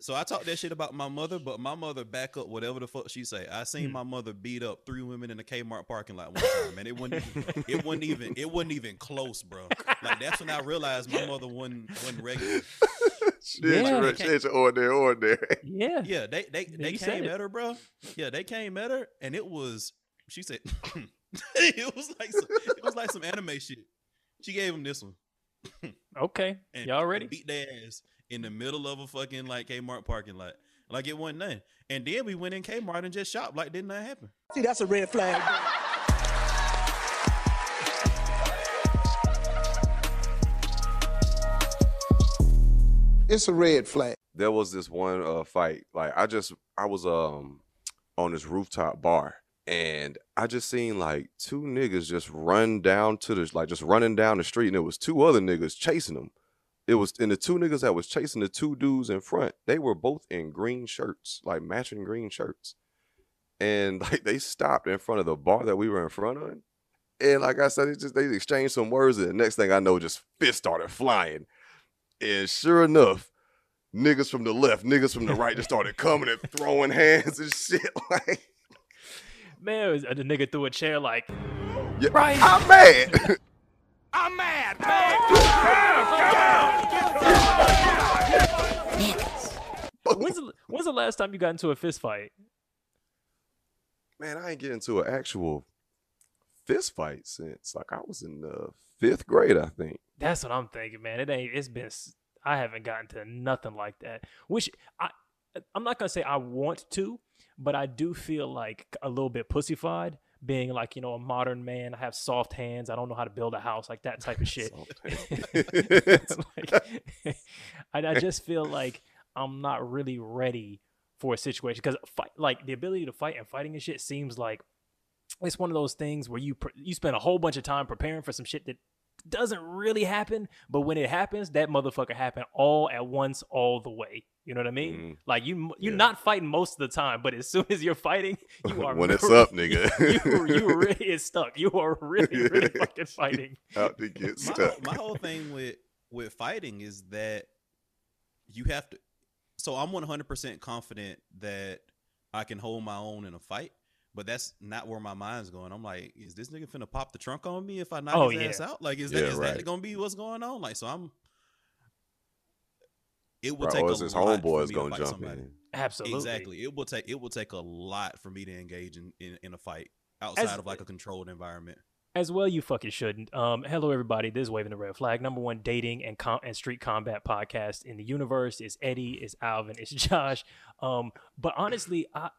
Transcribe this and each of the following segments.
So I talk that shit about my mother, but my mother back up whatever the fuck she say. I seen Hmm. my mother beat up three women in a Kmart parking lot one time, man. It wasn't even, it wasn't even it wasn't even close, bro. Like that's when I realized my mother wasn't wasn't regular. Shit, Yeah. shit, shit, shit, ordinary, ordinary. Yeah. Yeah, they they Yeah, they you came at her, bro. Yeah, they came at her, and it was she said it was like some, it was like some anime shit. She gave him this one. Okay. and Y'all ready? Beat their ass in the middle of a fucking like Kmart parking lot. Like it wasn't nothing. And then we went in Kmart and just shopped like didn't that happen. See, that's a red flag. It's a red flag. there was this one uh fight like i just i was um on this rooftop bar and i just seen like two niggas just run down to the like just running down the street and there was two other niggas chasing them it was and the two niggas that was chasing the two dudes in front they were both in green shirts like matching green shirts and like they stopped in front of the bar that we were in front of and like i said they just they exchanged some words and the next thing i know just fists started flying and sure enough niggas from the left, niggas from the right just started coming and throwing hands and shit. Like, Man, was- uh, the nigga threw a chair like, yeah, Right. I'm mad. I'm mad, when's the, when's the last time you got into a fist fight? Man, I ain't get into an actual fist fight since like I was in the fifth grade, I think. That's what I'm thinking, man. It ain't. It's been. I haven't gotten to nothing like that. Which I. I'm not gonna say I want to, but I do feel like a little bit pussyfied. Being like you know a modern man, I have soft hands. I don't know how to build a house, like that type of shit. like, I, I just feel like I'm not really ready for a situation because fight, like the ability to fight and fighting and shit seems like it's one of those things where you pr- you spend a whole bunch of time preparing for some shit that doesn't really happen, but when it happens, that motherfucker happen all at once, all the way. You know what I mean? Mhm. Like you you're Yeah. not fighting most of the time, but as soon as you're fighting, you are when it's really- up, nigga. you you really is stuck. You are really really fucking fighting. Out to get My, stuck. my whole thing with with fighting is that you have to so I'm 100% confident that I can hold my own in a fight. But that's not where my mind's going. I'm like, is this nigga finna pop the trunk on me if I knock Oh, his yeah. ass out? Like, is that Yeah, is that gonna be what's going on? Like, so I'm. It will Bro, take or a is his lot for homeboys gonna jump somebody. in? Absolutely. Exactly. It will take it will take a lot for me to engage in in, in a fight outside As- of like a controlled environment. As well, you fucking shouldn't. Um, hello, everybody. This is Waving the Red Flag, number one dating and com- and street combat podcast in the universe. is Eddie, is Alvin, it's Josh. Um, but honestly, I,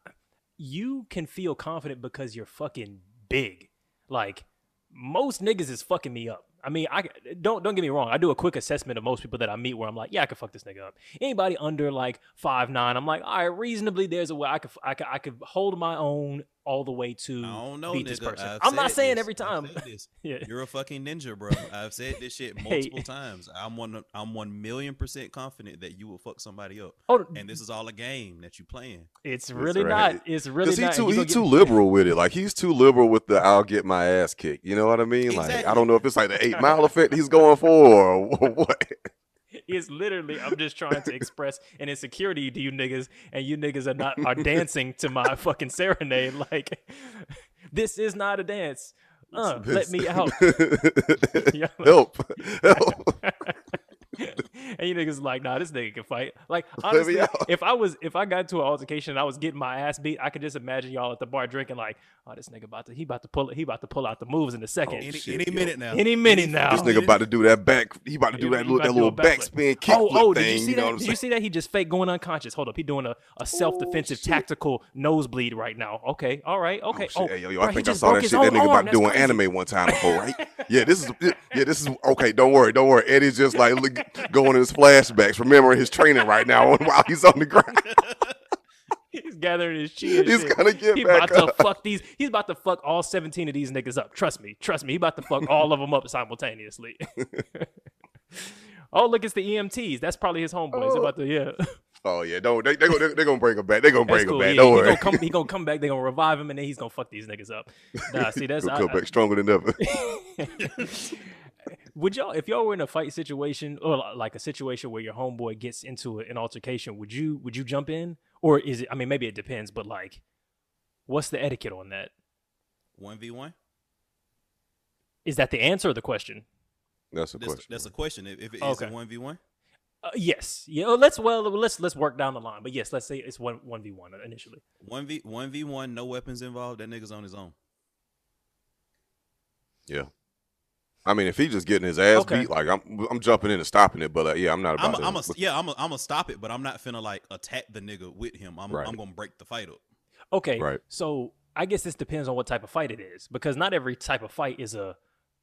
you can feel confident because you're fucking big. Like most niggas is fucking me up. I mean, I don't don't get me wrong. I do a quick assessment of most people that I meet where I'm like, yeah, I could fuck this nigga up. Anybody under like five nine, I'm like, all right, reasonably, there's a way I could I could I could hold my own all the way to I don't know, beat this nigga. person. I've I'm not saying this. every time. yeah. You're a fucking ninja, bro. I've said this shit multiple times. I'm one. I'm one million percent confident that you will fuck somebody up, Oh, and this is all a game that you're playing. It's really right. not. It's really Because he not. too You he too liberal with it. Like he's too liberal with the I'll get my ass kicked. You know what I mean? Like I don't know if it's like the eight mile effect he's going for or what. It's literally. I'm just trying to express an insecurity to you niggas, and you niggas are not are dancing to my fucking serenade. Like this is not a dance. Uh, let me out. Help. Help. And you niggas like, nah, this nigga can fight. Like honestly, if I was if I got into an altercation and I was getting my ass beat, I could just imagine y'all at the bar drinking like, oh, this nigga about to he about to pull it, he about to pull out the moves in a second. Oh, oh, any, shit, any minute now. Any minute now. This nigga about to do that back. He about to do He- that he little that to do a little backflip. backspin oh, kickflip Oh, oh, thing. did you see you know that? what I'm Did you see that? He just fake going unconscious. Hold up, he doing a, a self defensive tactical nosebleed right now. Okay, all right, okay. Oh, Oh, shit. Hey, yo, yo, bro, I think I saw that shit that nigga arm. about That's doing crazy. anime one time before, right? yeah, this is yeah, this is okay. Don't worry, don't worry. Eddie's just like going in his flashbacks, remembering his training right now while he's on the ground. He's gathering his and He's shit. gonna get He back about up. to fuck these. He's about to fuck all seventeen of these niggas up. Trust me, trust me. He about to fuck all of them up simultaneously. oh, look, it's the EMTs. That's probably his homeboys. They're about to yeah. Oh yeah, don't they? They gonna they, they gonna bring him back. They're gonna bring cool. him back. Yeah, don't he worry. gonna come. He gonna come back. They gonna revive him, and then he's gonna fuck these niggas up. Nah, see that's I- come I- back stronger than ever. Would y'all if y'all were in a fight situation or like a situation where your homeboy gets into an altercation, would you would you jump in or is it? I mean, maybe it depends, but like, what's the etiquette on that? One v one. Is that the answer or the question? That's a That's, question. that's a question. If, if it is Okay. a one v one, Uh, yes. Yeah. well, Let's well let's let's work down the line. But yes, let's say it's one one v one initially. one v one v one, no weapons involved. That nigga's on his own. yeah. I mean, if he's just getting his ass Okay. beat, like I'm, I'm jumping in and stopping it. But uh, yeah, I'm not I'm about a, I'm a, yeah, I'm a, I'm gonna stop it, but I'm not finna like attack the nigga with him. I'm Right. I'm gonna break the fight up. Okay. Right. So I guess this depends on what type of fight it is because not every type of fight is a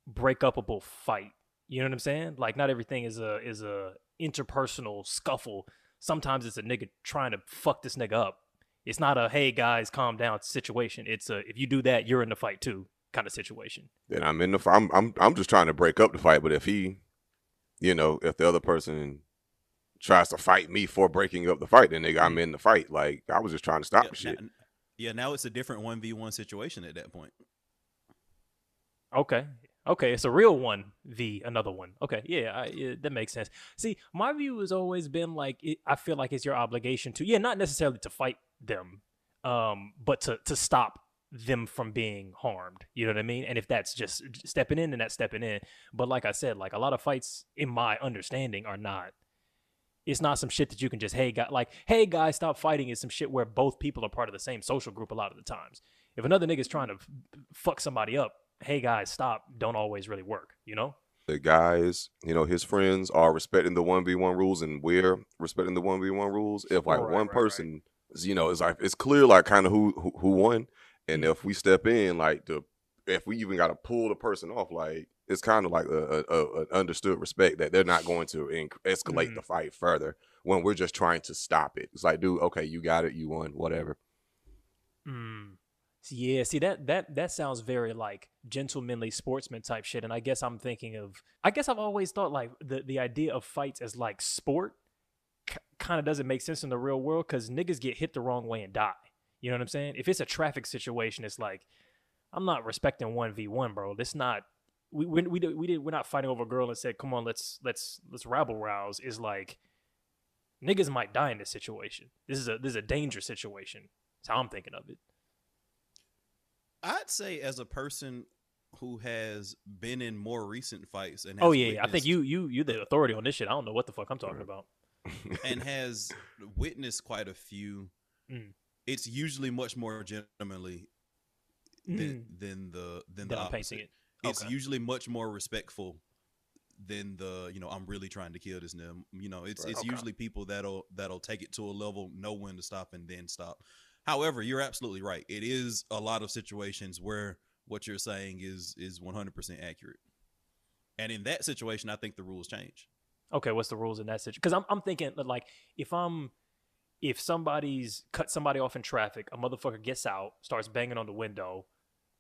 break upable fight. You know what I'm saying? Like not everything is a is a interpersonal scuffle. Sometimes it's a nigga trying to fuck this nigga up. It's not a hey guys calm down situation. It's a if you do that you're in the fight too kind of situation. then I'm in the. f- I'm I'm I'm just trying to break up the fight. But if he, you know, if the other person tries to fight me for breaking up the fight, then nigga, I'm in the fight. Like I was just trying to stop yeah, the shit. na- yeah, now it's a different one v one situation at that point. Okay. Okay, it's a real one v another one. Okay, yeah, I, yeah, that makes sense. See, my view has always been like it, I feel like it's your obligation to, yeah, not necessarily to fight them, um, but to to stop them from being harmed. You know what I mean? And if that's just stepping in, then that's stepping in. But like I said, like a lot of fights, in my understanding, are not. It's not some shit that you can just hey guy like hey guys stop fighting. It's some shit where both people are part of the same social group a lot of the times. If another nigga's trying to f- fuck somebody up, hey guys stop don't always really work. You know? the guys, you know, his friends are respecting the one v one rules, and we're respecting the one v one rules. If like Right, one right, person, is, you know, it's like it's clear, like kind of who, who who won, and if we step in, like the if we even got to pull the person off, like it's kind of like a, a, a an understood respect that they're not going to inc- escalate Mhm. the fight further when we're just trying to stop it. It's like, dude, okay, you got it, you won, whatever. Mm. Yeah, see that that that sounds very like gentlemanly sportsman type shit, and I guess I'm thinking of. I guess I've always thought like the the idea of fights as like sport k- kind of doesn't make sense in the real world because niggas get hit the wrong way and die. You know what I'm saying? If it's a traffic situation, it's like I'm not respecting one v one, bro. This not we we we did, we did we're not fighting over a girl and said, come on, let's let's let's rabble rouse. Is like niggas might die in this situation. This is a this is a dangerous situation. That's how I'm thinking of it. I'd say as a person who has been in more recent fights and Oh has yeah, yeah. I think you you you the authority on this shit. I don't know what the fuck I'm talking about. and has witnessed quite a few. Mm. It's usually much more gentlemanly than mm. than the than Then the I'm opposite. painting it. It's usually much more respectful than the you know I'm really trying to kill this nigga. You know, it's Right. it's Okay. usually people that'll that'll take it to a level, know when to stop, and then stop. However, you're absolutely right. It is a lot of situations where what you're saying is is 100% accurate. And in that situation, I think the rules change. Okay, what's the rules in that situation? Because I'm I'm thinking like if I'm if somebody's cut somebody off in traffic, a motherfucker gets out, starts banging on the window,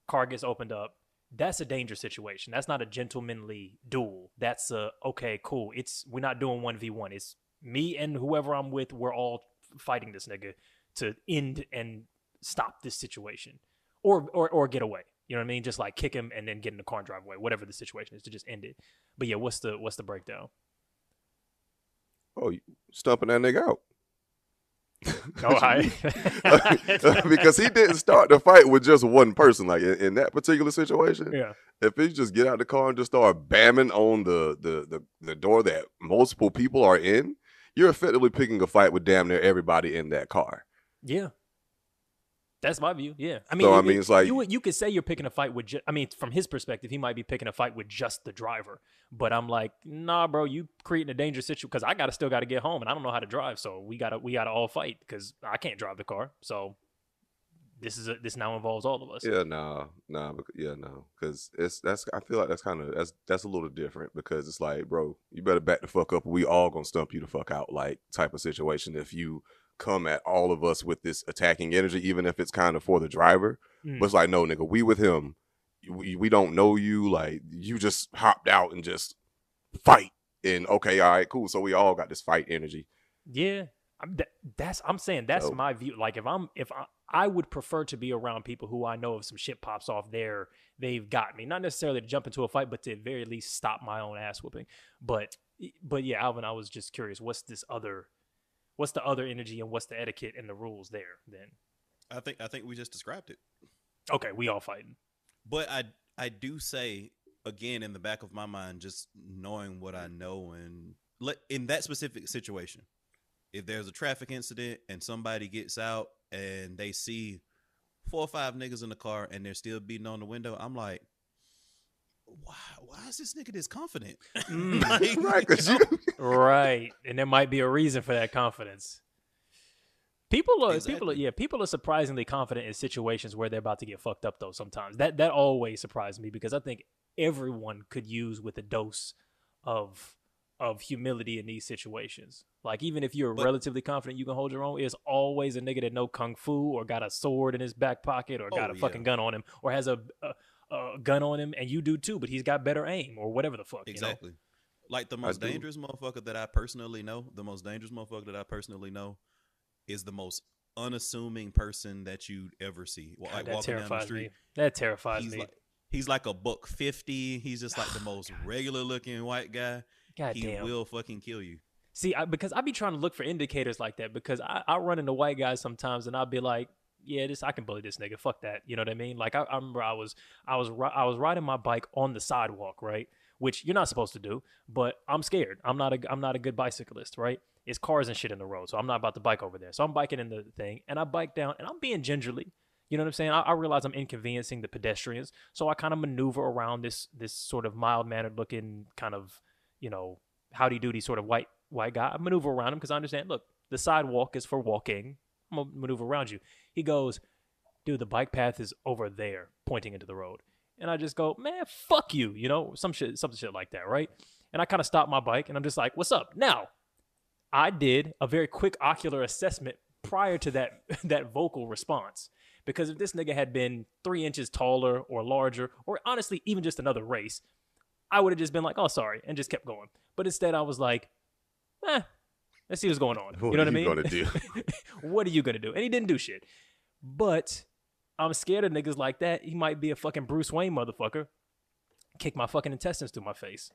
car gets opened up. That's a dangerous situation. That's not a gentlemanly duel. That's a okay, cool. It's we're not doing one v one. It's me and whoever I'm with. We're all fighting this nigga to end and stop this situation, or or or get away. You know what I mean? Just like kick him and then get in the car and drive away. Whatever the situation is, to just end it. But yeah, what's the what's the breakdown? Oh, stumping that nigga out. Oh, I because he didn't start the fight with just one person. Like in, in that particular situation, yeah. if he just get out the car and just start bamming on the, the the the door that multiple people are in, you're effectively picking a fight with damn near everybody in that car. Yeah. That's my view. Yeah. I mean, So, I mean, it's like- you you could say you're picking a fight with. Ju- I mean, from his perspective, he might be picking a fight with just the driver. But I'm like, nah, bro, you creating a dangerous situation because I gotta still gotta get home and I don't know how to drive, so we gotta we gotta all fight because I can't drive the car. So this is a, this now involves all of us. Yeah, nah, nah, yeah, no, because it's that's I feel like that's kind of that's that's a little different because it's like, bro, you better back the fuck up. or We all gonna stump you the fuck out, like type of situation. If you come at all of us with this attacking energy, even if it's kind of for the driver, Mm. but it's like, no, nigga, we with him. We, we don't know you. Like you just hopped out and just fight. And okay, all right, cool. So we all got this fight energy. Yeah, I'm, that, that's I'm saying that's So- my view. Like if I'm if I I would prefer to be around people who I know if some shit pops off there, they've got me. Not necessarily to jump into a fight, but to at very least stop my own ass whooping. But but yeah, Alvin, I was just curious, what's this other what's the other energy and what's the etiquette and the rules there then? I think I think we just described it. Okay, we all fighting. But I I do say again in the back of my mind, just knowing what I know and let in that specific situation, if there's a traffic incident and somebody gets out and they see four or five niggas in the car and they're still beating on the window, I'm like, why why is this nigga this confident? Mm. Like, right, you you, know? right. And there might be a reason for that confidence. People are people are yeah, people are surprisingly confident in situations where they're about to get fucked up though sometimes. That that always surprised me because I think everyone could use with a dose of of humility in these situations. Like even if you're But- relatively confident you can hold your own, there's always a nigga that know kung fu or got a sword in his back pocket or got Oh, a fucking gun on him or has a, a a gun on him and you do too, but he's got better aim or whatever the fuck. You know? Exactly. Like the most dangerous motherfucker that I personally know, the most dangerous motherfucker that I personally know is the most unassuming person that you'd ever see. Wa- God, Like that walking down the terrifies street. me. That terrifies He's me. like he's like a buck fifty. He's just like the oh, most regular looking white guy. God he damn. will fucking kill you. See, I, because I be trying to look for indicators like that because I, I run into white guys sometimes and I'll be like, yeah, this I can bully this nigga. Fuck that. You know what I mean? Like I, I remember I was I was I was riding my bike on the sidewalk, right? Which you're not supposed to do, but I'm scared. I'm not a I'm not a good bicyclist, right? It's cars and shit in the road, so I'm not about to bike over there. So I'm biking in the thing, and I bike down, and I'm being gingerly. You know what I'm saying? I, I realize I'm inconveniencing the pedestrians, so I kind of maneuver around this this sort of mild mannered looking kind of you know howdy doody sort of white white guy. I maneuver around him because I understand. Look, the sidewalk is for walking. I'm gonna maneuver around you. He goes, dude, the bike path is over there, pointing into the road. And I just go, man, fuck you, you know, some shit, some shit like that, right? And I kind of stop my bike and I'm just like, what's up? Now, I did a very quick ocular assessment prior to that that vocal response. Because if this nigga had been three inches taller or larger, or honestly, even just another race, I would have just been like, oh, sorry, and just kept going. But instead, I was like, eh, let's see what's going on. What you know are what I you mean? gonna do? what are you gonna do? And he didn't do shit. But I'm scared of niggas like that. He might be a fucking Bruce Wayne motherfucker. Kick my fucking intestines through my face.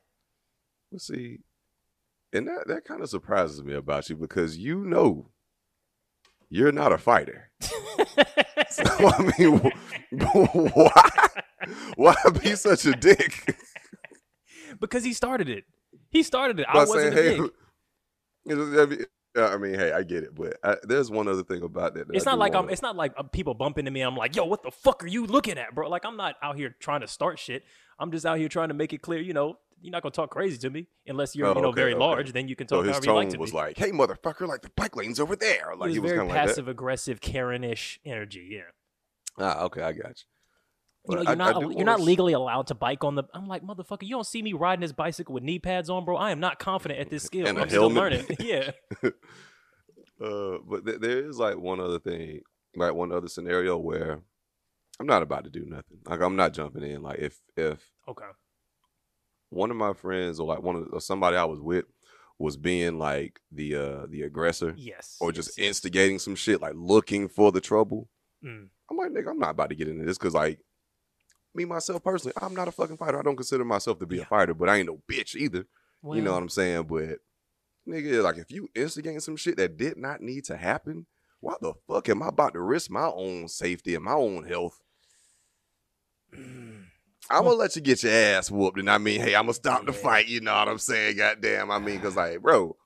Well, see, and that that kind of surprises me about you because you know you're not a fighter. So I mean, why why be such a dick? because he started it. He started it. I wasn't saying, hey, dick. I mean, uh, I mean, hey, I get it, but I, there's one other thing about that. that It's I not like I'm. It's not like uh, people bump into me. I'm like, yo, what the fuck are you looking at, bro? Like I'm not out here trying to start shit. I'm just out here trying to make it clear. You know, you're not gonna talk crazy to me unless you're, Oh, you know, okay, very okay. large. Then you can So talk his however you like tone to was me. like, "Hey, motherfucker, like the bike lane's over there." Like it was, he was very kind of like passive aggressive, Karen-ish energy. Yeah. Ah, okay, I got you. You know, you're I- I not do you're not legally allowed to bike on the. I'm like, motherfucker, you don't see me riding this bicycle with knee pads on, bro. I am not confident at this skill. And I'm still learning. yeah. Uh, but th- there is like one other thing, like one other scenario where I'm not about to do nothing. Like I'm not jumping in. Like if if Okay. one of my friends or like one of or somebody I was with was being like the uh the aggressor Yes. or just yes. instigating some shit, like looking for the trouble, Mm. I'm like, nigga, I'm not about to get into this because like me myself personally, I'm not a fucking fighter. I don't consider myself to be Yeah. a fighter, but I ain't no bitch either. you know what I'm saying? But nigga, like if you instigating some shit that did not need to happen, why the fuck am I about to risk my own safety and my own health? I'm gonna let you get your ass whooped, and I mean, hey, I'm gonna stop the Yeah. fight. You know what I'm saying? Goddamn, I mean, cause like, bro,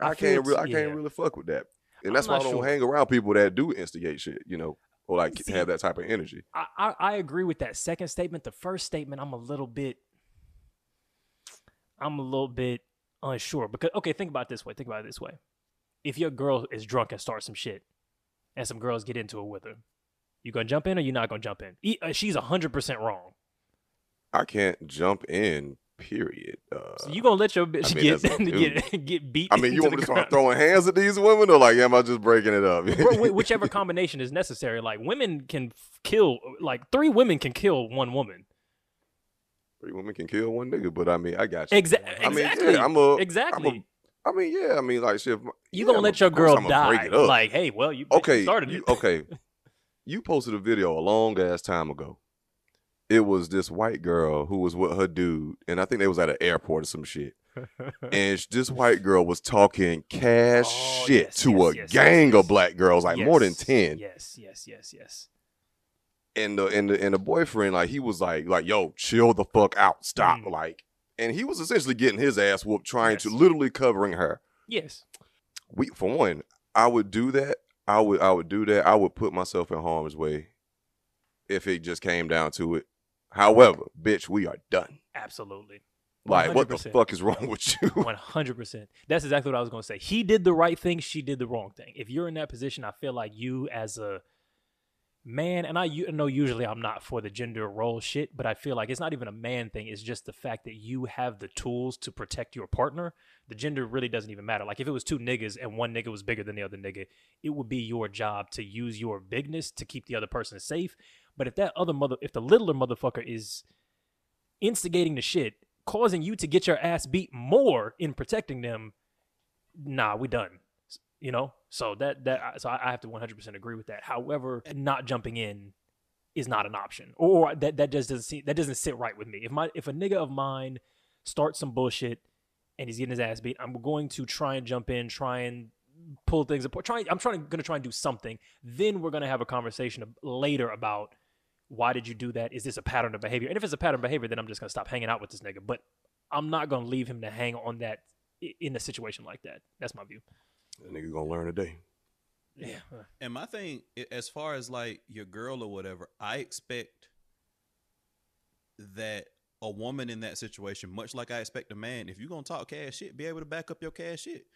I I, can't, re- I it's- can't really fuck with that, and I'm that's why I don't sure. hang around people that do instigate shit, you know, or like See- have that type of energy. I, I I agree with that second statement. The first statement, I'm a little bit. I'm a little bit unsure because okay, think about it this way. Think about it this way. If your girl is drunk and starts some shit, and some girls get into it with her, you gonna jump in or you not gonna jump in? Uh, she's hundred percent wrong. I can't jump in. Period. Uh, So you gonna let your bitch I mean, get that's- get get beat? I mean, you want me to start throwing hands at these women, or like, am I just breaking it up? Bro, whichever combination is necessary. Like women can kill, like three women can kill one woman. Three women can kill one nigga, but I mean, I got you. Exa- I mean, exactly. yeah, I'm a, exactly. I'm a, I mean, yeah, I mean, like, shit. if my- you yeah, gonna I'm let a- your girl die? Like, hey, well, you okay, started you- it. okay. you posted a video a long ass time ago. It was this white girl who was with her dude, and I think they was at an airport or some shit. and this white girl was talking cash Oh, shit yes, to yes, a yes, gang of black girls, like more than ten. Yes, yes, yes, yes. And the and the and the boyfriend, like he was like, like, yo, chill the fuck out, stop, Mm. like. And he was essentially getting his ass whooped, trying to literally covering her. Yes. We for one, I would do that. I would I would do that. I would put myself in harm's way if it just came down to it. However, bitch, we are done. Absolutely. Like, what the fuck is wrong with you? One hundred percent. That's exactly what I was going to say. He did the right thing. She did the wrong thing. If you're in that position, I feel like you as a man, and I know usually I'm not for the gender role shit, but I feel like it's not even a man thing. It's just the fact that you have the tools to protect your partner. The gender really doesn't even matter. Like if it was two niggas and one nigga was bigger than the other nigga, it would be your job to use your bigness to keep the other person safe. But if that other mother, if the littler motherfucker is instigating the shit, causing you to get your ass beat more in protecting them, nah, we done. You know, so that that so I have to 100% agree with that. However, not jumping in is not an option, or that that just doesn't seem, that doesn't sit right with me. If my if a nigga of mine starts some bullshit and he's getting his ass beat, I'm going to try and jump in, try and pull things apart. Try, I'm trying to, to try and do something. Then we're to have a conversation later about why did you do that? Is this a pattern of behavior? And if it's a pattern of behavior, then I'm just gonna stop hanging out with this nigga. But I'm not gonna leave him to hang on that in a situation like that. That's my view. that nigga gonna learn today. Yeah. And my thing, as far as like your girl or whatever, I expect that a woman in that situation, much like I expect a man, if you're gonna talk cash shit, be able to back up your cash shit.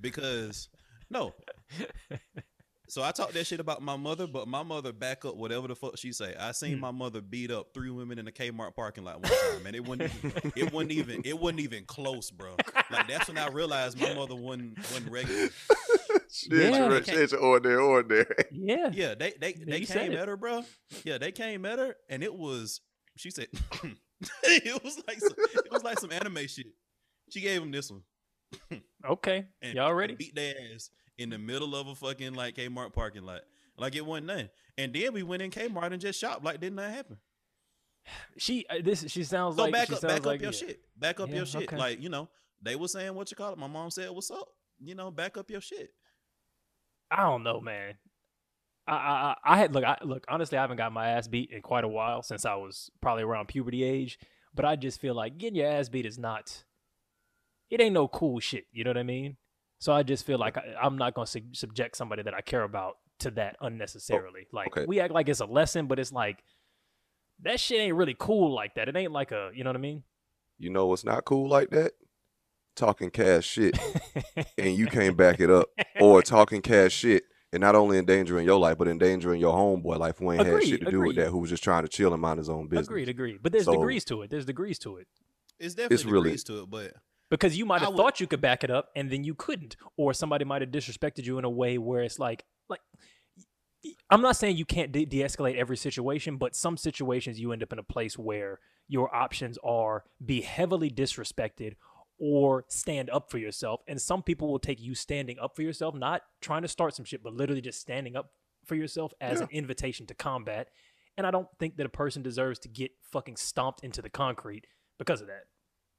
Because no. So I talk that shit about my mother, but my mother back up whatever the fuck she say. I seen Hmm. my mother beat up three women in the Kmart parking lot one time, and it wasn't even, it wasn't even it wasn't even close, bro. Like that's when I realized my mother wasn't wasn't regular. Shit, Yeah. ordinary, ordinary. Yeah. Yeah, they they Yeah, they came at her, bro. Yeah, they came at her, and it was she said it was like some, it was like some anime shit. She gave him this one. Okay. And Y'all ready? Beat their ass in the middle of a fucking like Kmart parking lot, like it wasn't nothing. And then we went in Kmart and just shopped like didn't that happen. She uh, this she sounds So like back up, back like up your yeah. shit. Back up Yeah, your shit. okay. Like you know, they were saying what you call it. My mom said, "What's up?" You know, back up your shit. I don't know, man. I, I I- I had look I look honestly I haven't got my ass beat in quite a while since I was probably around puberty age, but I just feel like getting your ass beat is not it ain't no cool shit, you know what I mean? So I just feel like I, I'm not going to sub- subject somebody that I care about to that oh, unnecessarily. like okay. we act like it's a lesson, but it's like that shit ain't really cool like that. It ain't like a, you know what I mean? You know what's not cool like that? Talking cash shit and you can't back it up, or talking cash shit and not only endangering your life, but endangering your homeboy life who ain't had shit to do with that, who was just trying to chill and mind his own business. agreed, agreed. But there's So- degrees to it. There's degrees to it. It's definitely really- degrees to it, but because you might have would- thought you could back it up and then you couldn't or somebody might have disrespected you in a way where it's like like i'm not saying you can't de- de-escalate every situation but some situations you end up in a place where your options are be heavily disrespected or stand up for yourself and some people will take you standing up for yourself not trying to start some shit but literally just standing up for yourself as Yeah. an invitation to combat and i don't think that a person deserves to get fucking stomped into the concrete because of that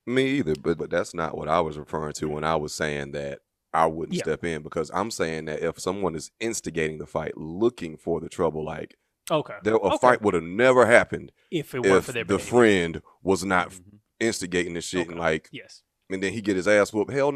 Me either, but but that's not what I was referring to when I was saying that I wouldn't Yeah. step in because I'm saying that if someone is instigating the fight, looking for the trouble, like okay there, a Okay. fight would have never happened if it weren't if for the friend was not Mhm. instigating the shit and like, Yes. and then he get his ass whooped. Hell,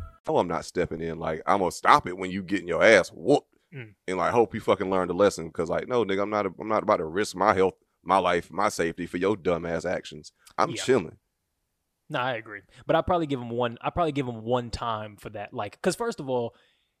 No, I'm not stepping in. Like I'm gonna stop it when you getting your ass whooped, Mm. and like hope you fucking learned a lesson. Because like, no, nigga, I'm not. I'm not about to risk my health, my life, my safety for your dumb ass actions. I'm Yeah. chilling. No, I agree. But I probably give him one. I probably give him one time for that. Like, because first of all,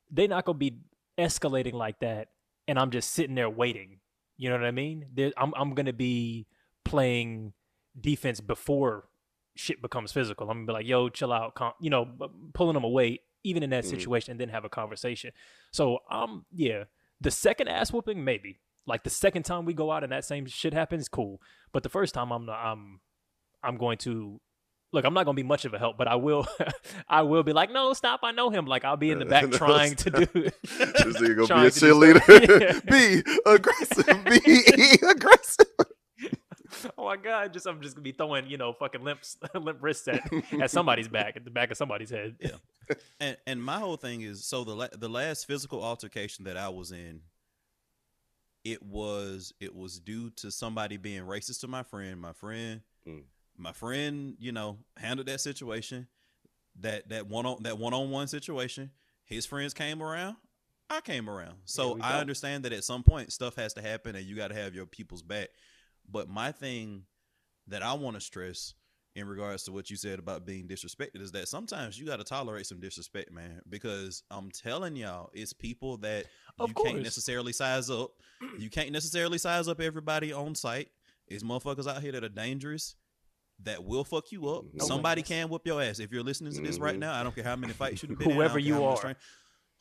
they're not gonna be escalating like that, and I'm just sitting there waiting. You know what I mean? There, I'm I'm gonna be playing defense before shit becomes physical. I'm gonna be like, yo, chill out, calm, you know, pulling them away, even in that Mhm. situation, and then have a conversation. So, um, yeah, the second ass whooping, maybe. Like the second time we go out and that same shit happens, cool. But the first time, I'm I'm I'm going to look. I'm not to be much of a help, but I will I will be like, no, stop. I know him. Like I'll be in the back No, trying to do. This nigga gonna be a cheerleader. be aggressive. Be aggressive. oh my god! Just I'm just gonna be throwing you know fucking limp limp wrists at, at somebody's back at the back of somebody's head. Yeah. and and my whole thing is so the la- the last physical altercation that I was in, it was it was due to somebody being racist to my friend. My friend, Mm. my friend, you know, handled that situation, that that one on that one on one situation. His friends came around. I came around. So I understand that at some point stuff has to happen and you got to have your people's back. But my thing that I want to stress in regards to what you said about being disrespected is that sometimes you got to tolerate some disrespect, man. Because I'm telling y'all, it's people that Of you course. can't necessarily size up. You can't necessarily size up everybody on site. It's motherfuckers out here that are dangerous that will fuck you up. No Somebody can whoop your ass. If you're listening to this right Mhm. now, I don't care how many fights you've been in, Whoever don't you are. strength-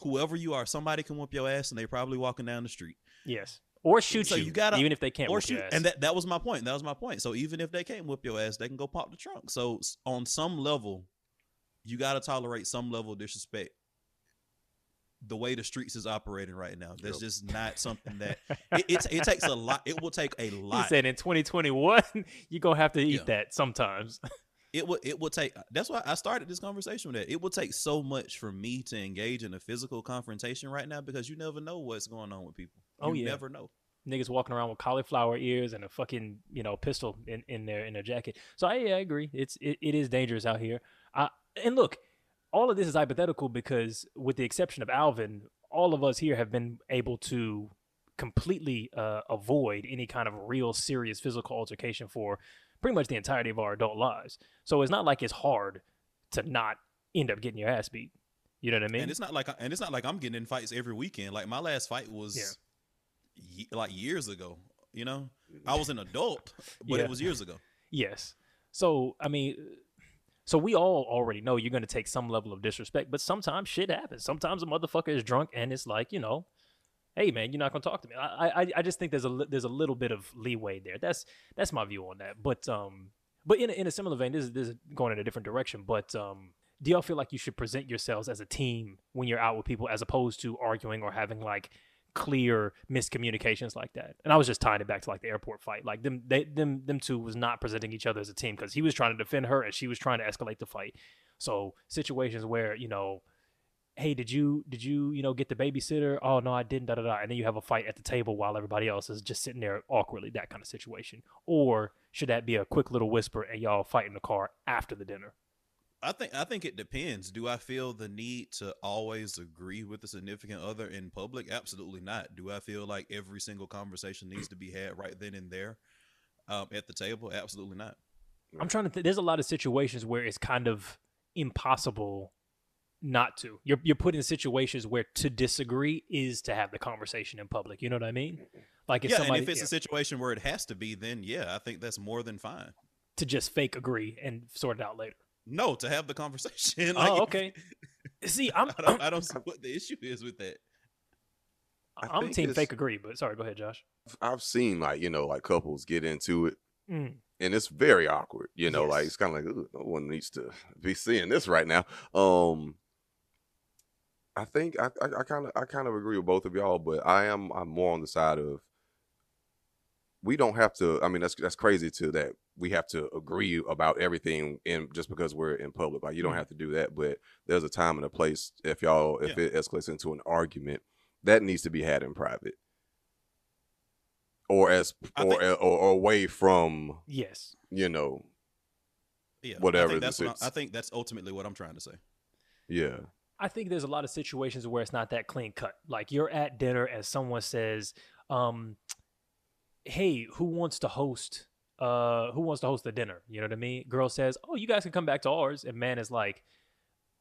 Whoever you are, somebody can whoop your ass, and they probably walking down the street. Yes, or shoot So you, you gotta- even if they can't. or shoot. your ass. And that that was my point. That was my point. So even if they can't whip your ass, they can go pop the trunk. So on some level, you got to tolerate some level of disrespect. The way the streets is operating right now, that's Yep. just not something that it, it, it takes a lot. It will take a He lot. said in 2021, you're gonna have to eat Yeah. that sometimes. it will it will take that's why I started this conversation with that. It will take so much for me to engage in a physical confrontation right now because you never know what's going on with people. Oh, you yeah. never know. Niggas walking around with cauliflower ears and a fucking you know pistol in, in their in their jacket. So I, yeah, I agree. It's it, it is dangerous out here. Uh, and look, all of this is hypothetical because with the exception of Alvin, all of us here have been able to completely uh, avoid any kind of real serious physical altercation for pretty much the entirety of our adult lives. So it's not like it's hard to not end up getting your ass beat. You know what I mean? and it's not like and it's not like I'm getting in fights every weekend. Like my last fight was ye- like years ago. You know, I was an adult, but Yeah. it was years ago. Yes. So I mean, so we all already know you're going to take some level of disrespect, but sometimes shit happens. Sometimes a motherfucker is drunk and it's like you know, hey man, you're not going to talk to me. I, I I just think there's a there's a little bit of leeway there. That's that's my view on that. But um, but in a, in a similar vein, this is this is going in a different direction. But um, do y'all feel like you should present yourselves as a team when you're out with people, as opposed to arguing or having like clear miscommunications like that. And I was just tying it back to like the airport fight. Like them they them them two was not presenting each other as a team because he was trying to defend her and she was trying to escalate the fight. So situations where, you know, hey, did you did you, you know, get the babysitter? Oh no, I didn't, da da da. And then you have a fight at the table while everybody else is just sitting there awkwardly, that kind of situation. Or should that be a quick little whisper and y'all fight in the car after the dinner? I think I think it depends. Do I feel the need to always agree with a significant other in public? Absolutely not. Do I feel like every single conversation needs to be had right then and there um, at the table? Absolutely not. I'm trying to. Th- there's a lot of situations where it's kind of impossible not to. You're you're put in situations where to disagree is to have the conversation in public. You know what I mean? Like if yeah, somebody and if it's yeah, a situation where it has to be, then yeah, I think that's more than fine. to just fake agree and sort it out later. No, to have the conversation. oh, okay. See, I'm I don't, I don't see what the issue is with that. I I'm team fake agree, but sorry, go ahead, Josh. I've seen like you know like couples get into it Mm. and it's very awkward. You know, like it's kind of like "Ooh, no one needs to be seeing this right now. Um, I think I I kind of I kind of agree with both of y'all, but I am I'm more on the side of we don't have to. I mean, that's that's crazy to that we have to agree about everything in just because we're in public. Like you don't Mhm. have to do that, but there's a time and a place. If y'all if Yeah. it escalates into an argument, that needs to be had in private. Or as or, think- or or away from Yes. you know Yeah, Whatever I think that's what I, I think that's ultimately what I'm trying to say. yeah I think there's a lot of situations where it's not that clean cut. Like you're at dinner and someone says, um, "Hey, who wants to host? Uh, who wants to host the dinner?" You know what I mean? Girl says, "Oh, you guys can come back to ours," and man is like,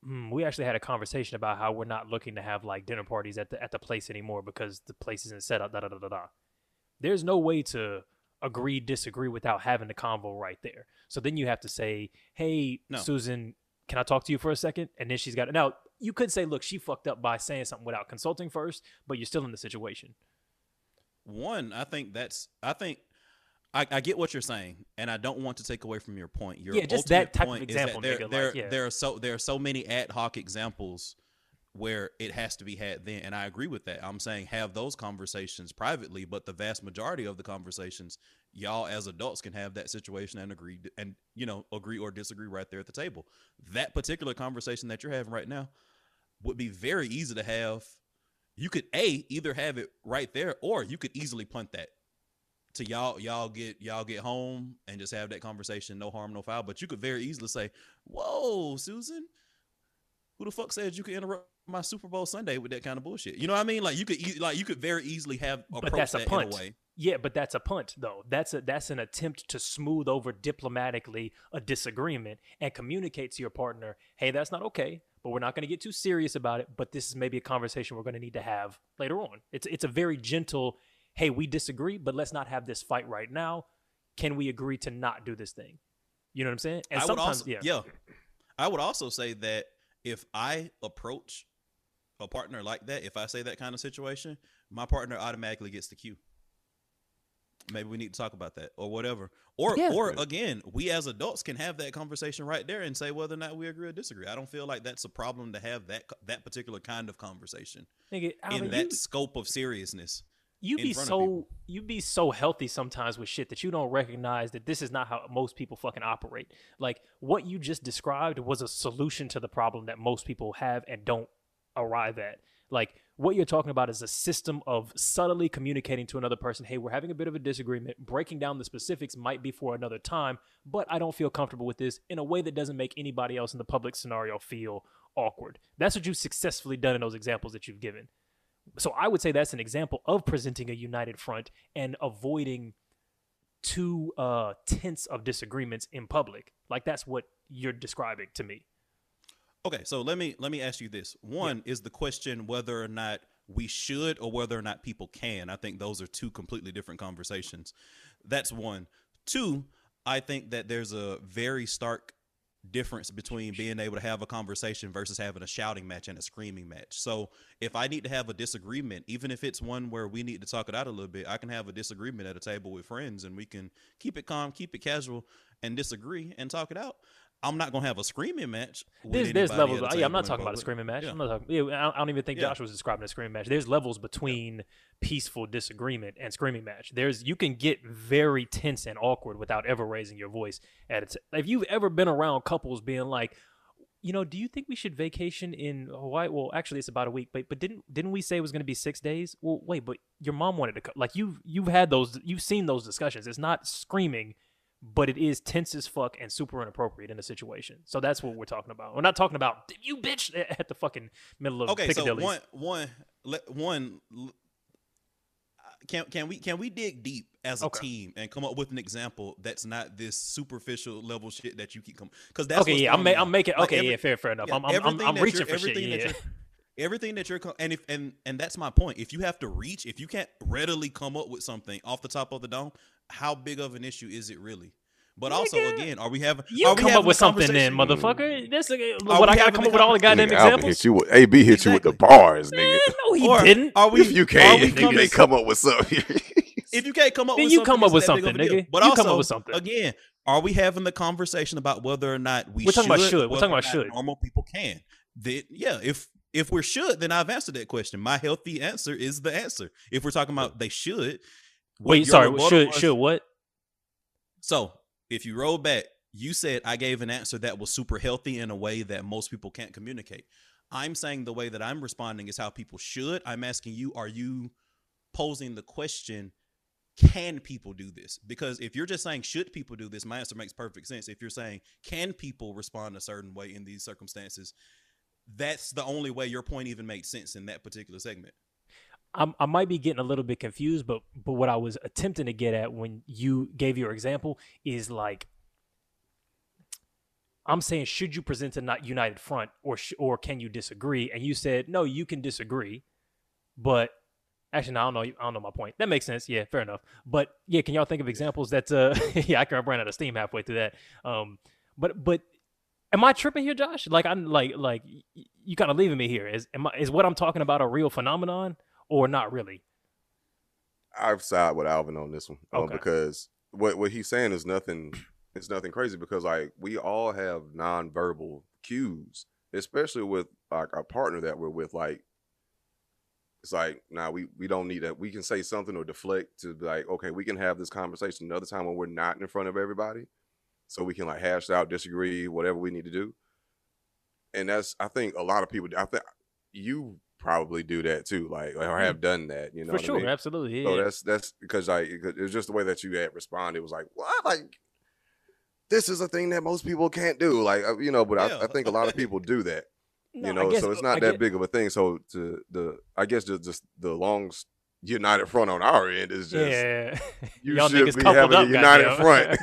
hmm, "We actually had a conversation about how we're not looking to have like dinner parties at the at the place anymore because the place isn't set up." Da da da da da. There's no way to agree disagree without having the convo right there. So then you have to say, "Hey, No. Susan, can I talk to you for a second? And then she's got it. now. You could say, "Look, she fucked up by saying something without consulting first, but you're still in the situation. One, I think that's I think I, I get what you're saying, and I don't want to take away from your point. Your Yeah, just ultimate that type of point is example, there, nigga, there, like, yeah. there are so there are so many ad hoc examples where it has to be had then, and I agree with that. I'm saying have those conversations privately, but the vast majority of the conversations, y'all as adults can have that situation and agree and you know agree or disagree right there at the table. That particular conversation that you're having right now would be very easy to have. You could a either have it right there, or you could easily punt that to y'all y'all get y'all get home and just have that conversation no harm no foul. But you could very easily say whoa susan who the fuck said you could interrupt my super bowl sunday with that kind of bullshit? You know what i mean? Like you could e- like you could very easily have But that's a that punt. a way. Yeah, but that's a punt though. That's a that's an attempt to smooth over diplomatically a disagreement and communicate to your partner, "Hey, that's not okay, but we're not going to get too serious about it, but this is maybe a conversation we're going to need to have later on." It's it's a very gentle, "Hey, we disagree, but let's not have this fight right now. Can we agree to not do this thing?" You know what I'm saying? And I sometimes also, yeah. yeah. I would also say that if I approach a partner like that, if I say that kind of situation, my partner automatically gets the cue. Maybe we need to talk about that or whatever. Or Yeah. or again, we as adults can have that conversation right there and say whether or not we agree or disagree. I don't feel like that's a problem to have that that particular kind of conversation Nigga, in that you- scope of seriousness. you in be so people. you be so healthy sometimes with shit that you don't recognize that this is not how most people fucking operate. Like what you just described was a solution to the problem that most people have and don't arrive at. Like what you're talking about is a system of subtly communicating to another person, "Hey, we're having a bit of a disagreement. Breaking down the specifics might be for another time, but I don't feel comfortable with this in a way that doesn't make anybody else in the public scenario feel awkward." That's what you've successfully done in those examples that you've given. So I would say that's an example of presenting a united front and avoiding two uh, tense of disagreements in public. Like that's what you're describing to me. Okay, so let me let me ask you this. One is the question whether or not we should or whether or not people can. I think those are two completely different conversations. That's one. Two, I think that there's a very stark difference between being able to have a conversation versus having a shouting match and a screaming match. So, if I need to have a disagreement, even if it's one where we need to talk it out a little bit, I can have a disagreement at a table with friends and we can keep it calm, keep it casual and disagree and talk it out. I'm not going to have a screaming match. There's there's levels. Yeah, I'm not talking about a screaming match. Yeah. I'm not talking. Yeah, I don't- even think Yeah. Josh was describing a screaming match. There's levels between peaceful disagreement and screaming match. There's you can get very tense and awkward without ever raising your voice at it. If you've ever been around couples being like, you know, do you think we should vacation in Hawaii? Well, actually, it's about a week. But but didn't didn't we say it was going to be six days? Well, wait, but your mom wanted to. Co- like you've you've had those. You've seen those discussions. It's not screaming, but it is tense as fuck and super inappropriate in a situation. So that's what we're talking about. We're not talking about you bitch at the fucking middle of Okay, Piccadilly. so one one one can can we can we dig deep as a Okay. team and come up with an example that's not this superficial level shit that you keep coming because that's okay, yeah, I'm, ma- I'm making Like, okay, every- yeah, fair, fair enough. yeah, I'm I'm, I'm, everything I'm that reaching for shit. everything Yeah, that you're- everything that you're and if and and that's my point. If you have to reach, if you can't readily come up with something off the top of the dome, how big of an issue is it really? But also, Nigga, again, are we having? you are we come up having with something then, motherfucker. That's like, what I gotta come up with all the goddamn Nigga, examples. hit you with AB hit you with the bars, nigga. Man, no, he Or didn't. Are we? If you can't, if you coming- can't come up with something, if you can't come up Then with you something, come up with that big of something, nigga. But You also, come up with something. Again, are we having the conversation about whether or not we We're talking about should, should. We're talking about should. Normal people can. That yeah, if if we're should, then I've answered that question. My healthy answer is the answer. If we're talking about they should, what Wait, sorry. Should was- should what? So if you roll back, you said I gave an answer that was super healthy in a way that most people can't communicate. I'm saying the way that I'm responding is how people should. I'm asking you, are you posing the question, can people do this? Because if you're just saying, should people do this, my answer makes perfect sense. If you're saying, can people respond a certain way in these circumstances, that's the only way your point even made sense in that particular segment. I'm, I might be getting a little bit confused, but but what I was attempting to get at when you gave your example is like, I'm saying, should you present a not united front, or sh- or can you disagree? And you said, no, you can disagree, but Actually, no, I don't know. I don't know my point. That makes sense. Yeah, fair enough. But yeah, can y'all think of examples that? Uh, yeah, I can ran out of steam halfway through that. Um, but but am I tripping here, Josh? Like I'm like like you kind of leaving me here. Is am I, is what I'm talking about a real phenomenon or not really? I've side with Alvin on this one um, because what what he's saying is nothing. It's nothing crazy because like we all have nonverbal cues, especially with like our partner that we're with. Like it's like nah, we we don't need that. We can say something or deflect to be like okay, we can have this conversation another time when we're not in front of everybody, so we can like hash out, disagree, whatever we need to do. And that's I think a lot of people. I think you probably do that too, like or have done that. You know, For what I sure, mean? absolutely. Yeah, So that's that's because like it was just the way that you had responded. It was like what like this is a thing that most people can't do. Like uh, you know, but Yeah. I, I think a lot of people do that. No, you know, guess- so it's not I that big of a thing. So to the I guess just just the long united front on our end is just yeah, you y'all should be having up, a united front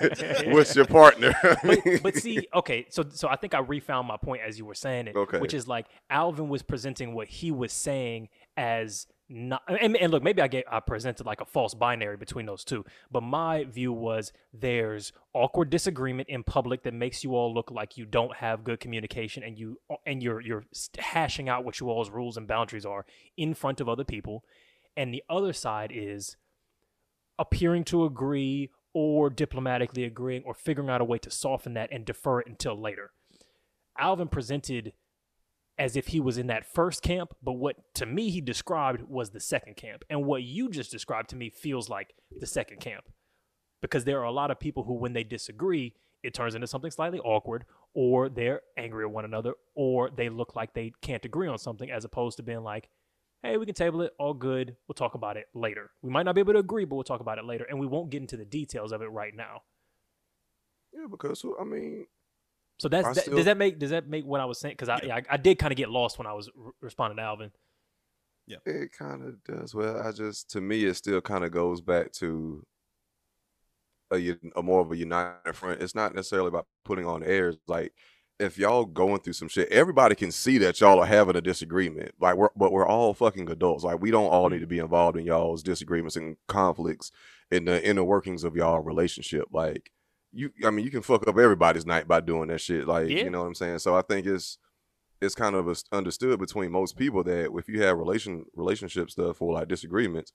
with your partner. but, but see, okay, so so I think I refound my point as you were saying it, Okay. which is like Alvin was presenting what he was saying as not, and, and look, maybe I get I presented like a false binary between those two, but my view was there's awkward disagreement in public that makes you all look like you don't have good communication, and you and you're you're hashing out what you all's rules and boundaries are in front of other people, and the other side is appearing to agree or diplomatically agreeing or figuring out a way to soften that and defer it until later. Alvin presented as if he was in that first camp, but what to me he described was the second camp. And what you just described to me feels like the second camp. Because there are a lot of people who, when they disagree, it turns into something slightly awkward, or they're angry at one another, or they look like they can't agree on something, as opposed to being like, hey, we can table it, all good. We'll talk about it later. We might not be able to agree, but we'll talk about it later. And we won't get into the details of it right now. yeah, because uh, I mean, So that's that, still- does that make does that make what I was saying? Because I, yeah, I I did kind of get lost when I was re- responding to Alvin. Yeah, it kind of does. Well, I just to me, it still kind of goes back to a, a more of a united front. It's not necessarily about putting on airs. Like if y'all going through some shit, everybody can see that y'all are having a disagreement. Like we're but we're all fucking adults. Like we don't all need to mm-hmm. be involved in y'all's disagreements and conflicts in the inner workings of y'all relationship. Like you, I mean, you can fuck up everybody's night by doing that shit. Like Yeah. you know what I'm saying. So I think it's it's kind of understood between most people that if you have relation relationship stuff or like disagreements,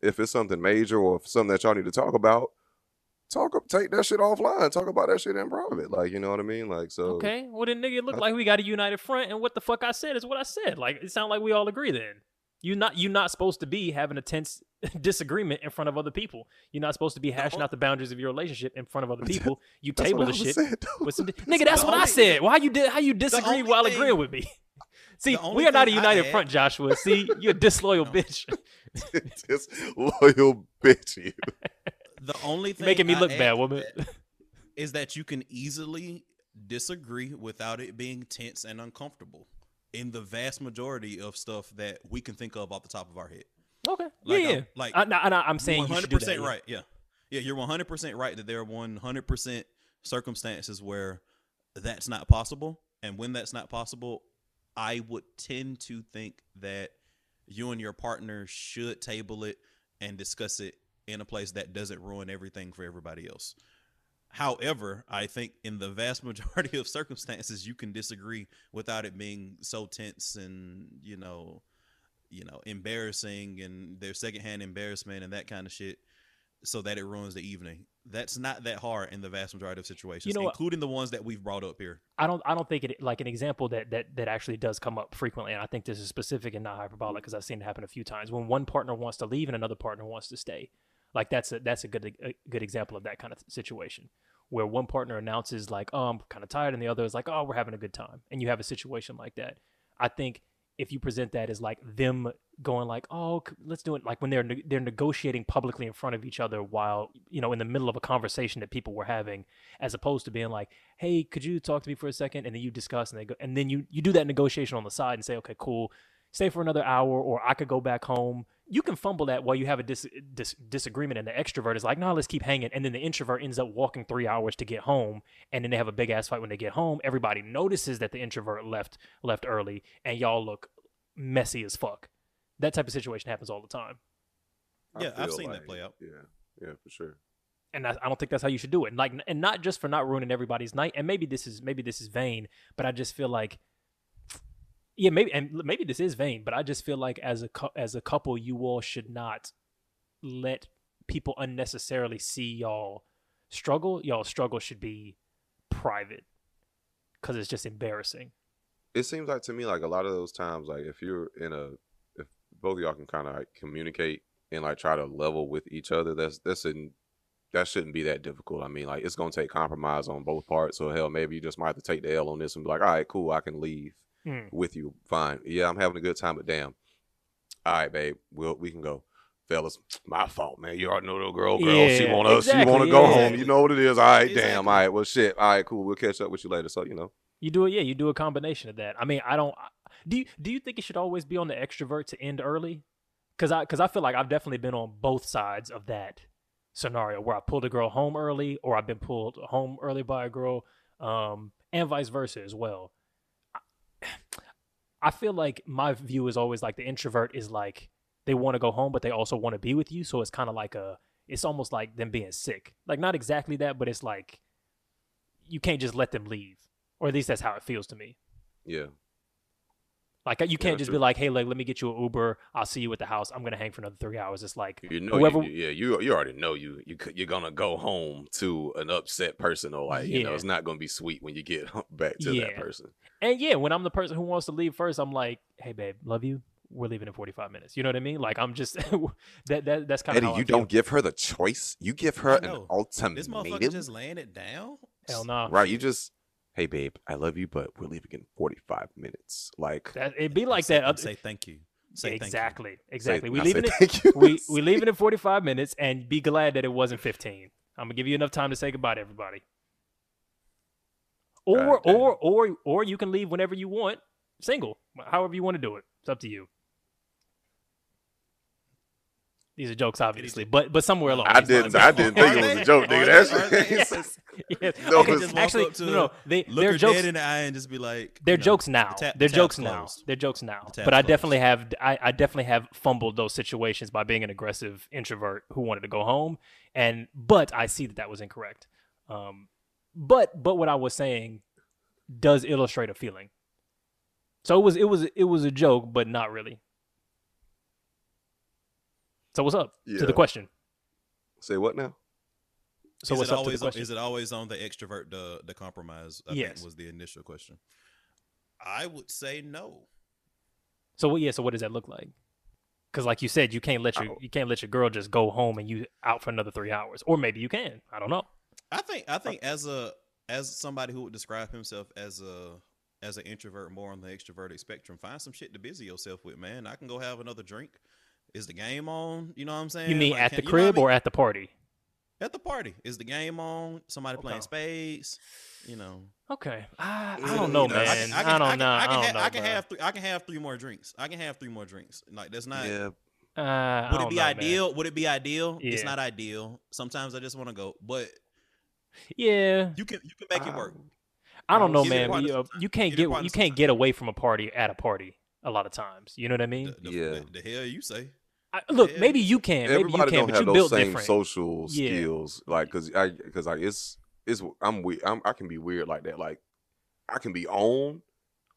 if it's something major or something that y'all need to talk about, talk up, take that shit offline, talk about that shit in private. Like you know what I mean? Like so. Okay, well then, nigga, it looked I- like we got a united front, and what the fuck I said is what I said. Like it sounded like we all agree. Then you not you're not supposed to be having a tense disagreement in front of other people. You're not supposed to be hashing out the boundaries of your relationship in front of other people. You That's table the shit. saying, with some di- nigga, that's The what I said. Why you did? How you disagree while thing- agreeing with me? See, we are not a united front, Joshua. See, you're a disloyal bitch. disloyal bitch. You. The only thing Making me look bad, woman. is that you can easily disagree without it being tense and uncomfortable in the vast majority of stuff that we can think of off the top of our head. Okay. Like, yeah, I'm- like, I, I, am saying you should do that. 100% yeah. right. Yeah. Yeah, you're 100% right that there are 100% circumstances where that's not possible. And when that's not possible, I would tend to think that you and your partner should table it and discuss it in a place that doesn't ruin everything for everybody else. However, I think in the vast majority of circumstances you can disagree without it being so tense and, you know, you know, embarrassing and there's secondhand embarrassment and that kind of shit so that it ruins the evening. That's not that hard in the vast majority of situations, You know what? including the ones that we've brought up here. I don't I don't think it like an example that that that actually does come up frequently, and I think this is specific and not hyperbolic because I've seen it happen a few times when one partner wants to leave and another partner wants to stay. Like that's a that's a good a good example of that kind of situation where one partner announces like, "Oh, I'm kind of tired," and the other is like, "Oh, we're having a good time," and you have a situation like that. I think if you present that as like them going like, "Oh, let's do it," like when they're ne- they're negotiating publicly in front of each other while you know in the middle of a conversation that people were having, as opposed to being like, "Hey, could you talk to me for a second? And then you discuss, and they go, and then you you do that negotiation on the side and say, "Okay, cool, stay for another hour, or I could go back home." You can fumble that while you have a dis- dis- disagreement, and the extrovert is like, "No, let's keep hanging," and then the introvert ends up walking three hours to get home, and then they have a big ass fight when they get home. Everybody notices that the introvert left left early, and y'all look messy as fuck. That type of situation happens all the time. I Yeah, I've feel seen that play out. Yeah, yeah, for sure. and I, I don't think that's how you should do it. And like, and not just for not ruining everybody's night. And maybe this is maybe this is vain, but I just feel like, yeah, maybe and maybe this is vain, but I just feel like as a as a couple, you all should not let people unnecessarily see y'all struggle. Y'all struggle should be private because it's just embarrassing. It seems like to me like a lot of those times, like if you're in a, if both y'all can kind of like communicate and like try to level with each other, that's that's in that shouldn't be that difficult. I mean, like it's gonna take compromise on both parts. So hell, maybe you just might have to take the L on this and be like, all right, cool, I can leave Hmm. with you. Fine. Yeah, I'm having a good time, but damn. All right, babe, we'll we can go. Fellas, my fault, man. You already know the girl, girl. she want us. She want to go yeah. home. You know what it is. All right, damn. All right, well, shit. All right, cool. We'll catch up with you later. So you know, You do it, yeah. You do a combination of that. I mean, I don't. Do you do you think it should always be on the extrovert to end early? Because I because I feel like I've definitely been on both sides of that scenario where I pulled a girl home early, or I've been pulled home early by a girl, um, and vice versa as well. I, feel like my view is always like the introvert is like they want to go home, but they also want to be with you. So it's kind of like a, it's almost like them being sick. Like not exactly that, but it's like you can't just let them leave, or at least that's how it feels to me. yeah. Like you can't just true. be like, "Hey, like, let me get you an Uber. I'll see you at the house. I'm gonna hang for another three hours." It's like You know, whoever. you, yeah, you you already know you you you're gonna go home to an upset person, or like you know, it's not gonna be sweet when you get back to Yeah. that person. And yeah, when I'm the person who wants to leave first, I'm like, "Hey, babe, love you. We're leaving in 45 minutes." You know what I mean? Like I'm just that that that's kind of Eddie, how I you don't give her the choice. You give her an know. ultimatum. This motherfucker just laying it down. Hell no. Right? You just, hey babe, I love you, but we're leaving in 45 minutes. Like, That it'd be like say, that. and up- say thank you. Say thank you. exactly, exactly. we now leaving it. thank you. we we leaving in 45 minutes, and be glad that it wasn't 15. I'm gonna give you enough time to say goodbye to everybody. Or God or or or you can leave whenever you want, single. However you want to do it. It's up to you. These are jokes, obviously, but but somewhere along. I these didn't. lines- I didn't think it was a joke, nigga. That's they- are Yes. Yes. No, Okay, Just walk actually, no, no, they Look they're her jokes. dead in the eye and just be like, They're know, jokes now. the tap- they're jokes tab's now. They're jokes now. The But I tab's definitely closed. have I, I definitely have fumbled those situations by being an aggressive introvert who wanted to go home. And but I see that that was incorrect. Um, but but what I was saying does illustrate a feeling. So it was it was it was a joke, but not really. So what's up to the question? Say what now? So is what's it up to the always question? is it always on the extrovert the the compromise? I Yes. think was the initial question. I would say no. So what? Yeah. So what does that look like? Because like you said, you can't let your Oh. you can't let your girl just go home and you out for another three hours, or maybe you can. I don't know. I think I think uh, as a as somebody who would describe himself as a as an introvert more on the extroverted spectrum, find some shit to busy yourself with, man. I can go have another drink. Is the game on? You know what I'm saying? You mean Like, at the you know I crib mean? or at the party? at the party? Is the game on? Somebody Okay. playing spades? You know, Okay. I, I don't know, you know, I man. can- I, don't know. I, I can, don't ha- know. I can have three. I can have three more drinks. I can have three more drinks. Like that's not. yeah, Uh, Would it be know, man. ideal? Would it be ideal? It's not ideal. Sometimes I just want to go, but Yeah. you can you can make it work. I don't know, man. You, uh, you can't get you can't get away from a party at a party a lot of times. You know what I mean? The, the, Yeah. the, the hell you say? I, look, yeah. maybe you can. Maybe you everybody can, don't but have you those built same different. social Yeah. skills. Like, cause I, cause like it's, it's. I'm weird. I'm, I can be weird like that. Like, I can be on,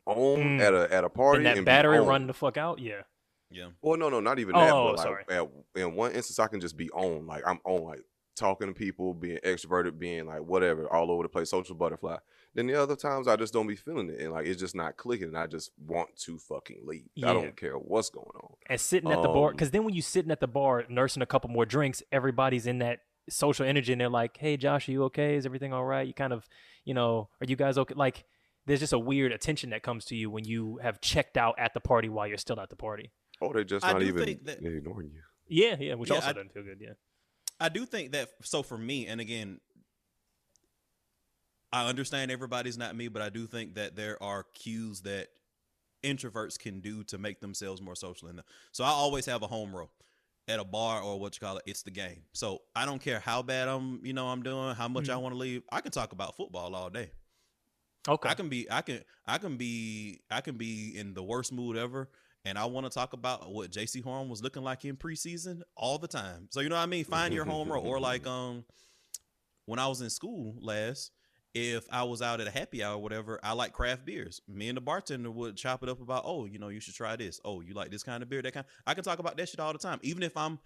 on Mm. at a at a party and that be battery on. running the fuck out. Yeah. Yeah. Well, no, no, not even Oh, that. oh, But like, sorry. at, in one instance, I can just be on. Like, I'm on. Like, talking to people, being extroverted, being like whatever, all over the place, social butterfly. Then the other times, I just don't be feeling it, and like it's just not clicking. And I just want to fucking leave. Yeah. I don't care what's going on. and sitting at the bar Um, because then when you sitting at the bar nursing a couple more drinks everybody's in that social energy and they're like hey josh are you okay is everything all right you kind of you know are you guys okay like there's just a weird attention that comes to you when you have checked out at the party while you're still at the party Oh, they're just I not even think that- ignoring you. yeah yeah which Yeah, also I- doesn't feel good yeah I do think that so for me, and again, I understand everybody's not me, but I do think that there are cues that introverts can do to make themselves more social In enough. So I always have a home row at a bar or what you call it. It's the game. So I don't care how bad I'm, you know, I'm doing, how much I Mhm. want to leave. I can talk about football all day. okay I can be, I can, I can be, I can be in the worst mood ever, and I want to talk about what Jaycee Horn was looking like in preseason all the time. So you know what I mean? Find your home row. Or like um when I was in school last, if I was out at a happy hour or whatever, I like craft beers. Me and the bartender would chop it up about, oh, you know, you should try this. Oh, you like this kind of beer, that kind. I can talk about that shit all the time, even if I'm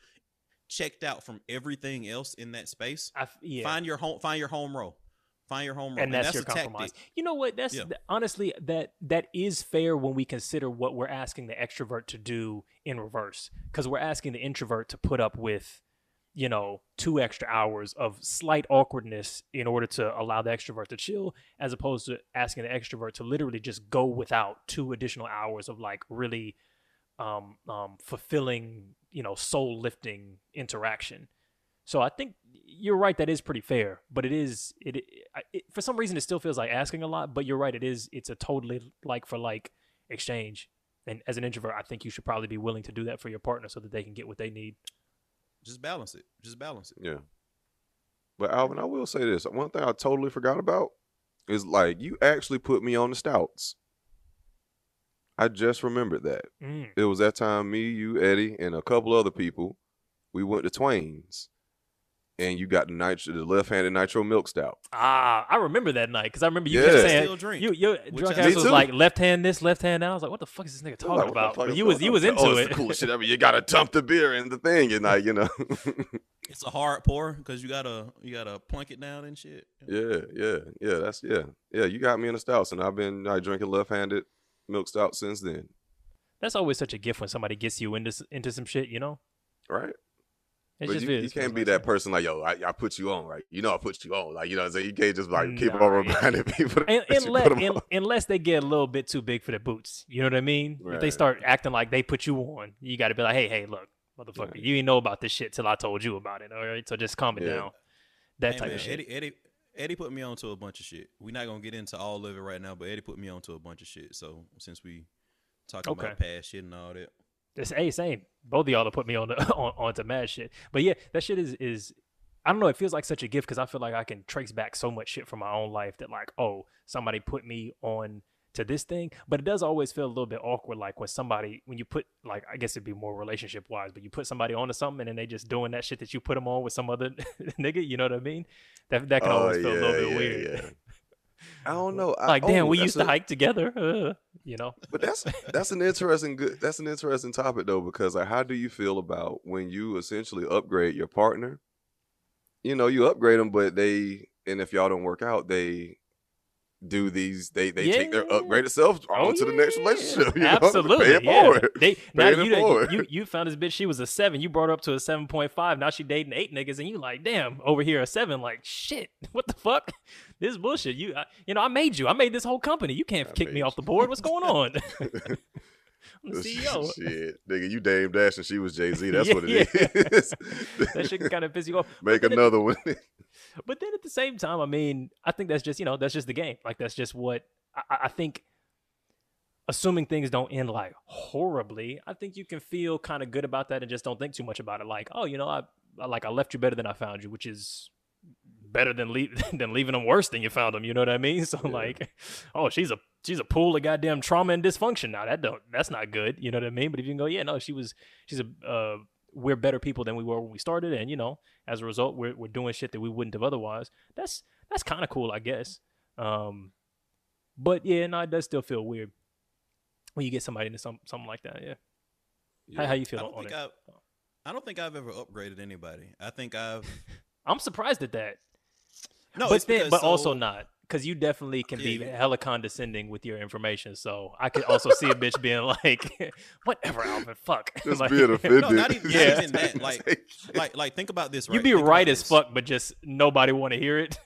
checked out from everything else in that space. I yeah. Find your home. Find your home row. Find your home row, and that's, your a tactic. compromise. You know what? That's Yeah. honestly that that is fair when we consider what we're asking the extrovert to do in reverse, because we're asking the introvert to put up with, you know, two extra hours of slight awkwardness in order to allow the extrovert to chill, as opposed to asking the extrovert to literally just go without two additional hours of like really um, um, fulfilling, you know, soul lifting interaction. So I think you're right. That is pretty fair, but it is it, it, it for some reason it still feels like asking a lot. But you're right. It is it's a totally like for like exchange. And as an introvert, I think you should probably be willing to do that for your partner so that they can get what they need. Just balance it. Just balance it. Yeah. But Alvin, I will say this. One thing I totally forgot about is like you actually put me on the stouts. I just remembered that. Mm. It was that time me, you, Eddie, and a couple other people, we went to Twain's. And you got the nitro the left handed nitro milk stout. Ah, I remember that night because I remember you Yeah. kept Still saying drink. you your Which drunk I- ass was too. like left hand this, left hand that. I was like, what the fuck is this nigga I'm talking like, about? fuck But you was going you was into oh, it's it. the coolest shit ever. You gotta dump the beer in the thing, and like you know, It's a hard pour because you gotta you gotta plunk it down and shit. yeah, yeah, yeah. That's yeah, yeah. You got me in the stouts, and I've been like drinking left handed milk stout since then. That's always such a gift when somebody gets you into into some shit. You know, Right? It but just you, you can't be that person like, yo, I, I put you on, right? You know, I put you on, like you know, what I'm saying you can't just like keep Nah, on yeah. reminding people. Un- that you unless, put 'em un- on. unless they get a little bit too big for their boots. You know what I mean? If they start acting like they put you on, you got to be like, hey, hey, look, motherfucker, Right. you didn't know about this shit till I told you about it. All right, so just calm it Yeah. down. That Hey, type man, of shit. Eddie, Eddie, Eddie put me onto a bunch of shit. We're not gonna get into all of it right now, but Eddie put me onto a bunch of shit. So since we talking Okay. about past shit and all that, It's hey, same. Both of y'all have put me on the on onto mad shit. But yeah, that shit is is I don't know. It feels like such a gift because I feel like I can trace back so much shit from my own life that like, oh, somebody put me on to this thing. But it does always feel a little bit awkward, like when somebody when you put like I guess it'd be more relationship wise, but you put somebody onto something and then they just doing that shit that you put them on with some other nigga. You know what I mean? That that can Oh, always feel a little bit yeah, weird. yeah. I don't know. I- Like, damn, oh, we used to hike together. Uh, you know? But that's that's an interesting good that's an interesting topic though because like how do you feel about when you essentially upgrade your partner? You know, you upgrade them, but they and if y'all don't work out, they do these they they take their upgraded selves on to oh, the next relationship. You know? Absolutely. It yeah. They now you, done- you you found this bitch. She was a seven. You brought her up to a seven point five. Now she dating eight niggas, and you like, damn, over here a seven. Like shit. What the fuck? This is bullshit. You I, you know I made you. I made this whole company. You can't I kick me made off the board. What's going on? I'm the Shit, CEO. Shit, nigga, you Dame Dash and she was Jay Z. That's Yeah, what it is. that shit kind of piss you off. Make But then at- another one. But then at the same time, I mean, I think that's just you know that's just the game. Like that's just what I, I- think. Assuming things don't end like horribly, I think you can feel kind of good about that and just don't think too much about it. Like, oh, you know, I, I like I left you better than I found you, which is better than leave than leaving them worse than you found them. You know what I mean? So like, oh, she's a she's a pool of goddamn trauma and dysfunction. Now that don't that's not good. You know what I mean? But if you can go, yeah, no, she was she's a uh, we're better people than we were when we started, and you know, as a result, we're we're doing shit that we wouldn't have otherwise. That's that's kind of cool, I guess. Um, but yeah, no, it does still feel weird when you get somebody into some something like that. Yeah. How, how you I feel don't on think it? I've I don't think I've ever upgraded anybody. I think I've I'm surprised at that. no, but then, but so- also not because you definitely can be Yeah, yeah. hella condescending with your information. So I could also see a bitch being like, "Whatever, Alvin, fuck." Just Like, being offended. No, not even, not Yeah. even that. Like, like, like, think about this. Right? You be Think right as this. fuck, but just nobody want to hear it.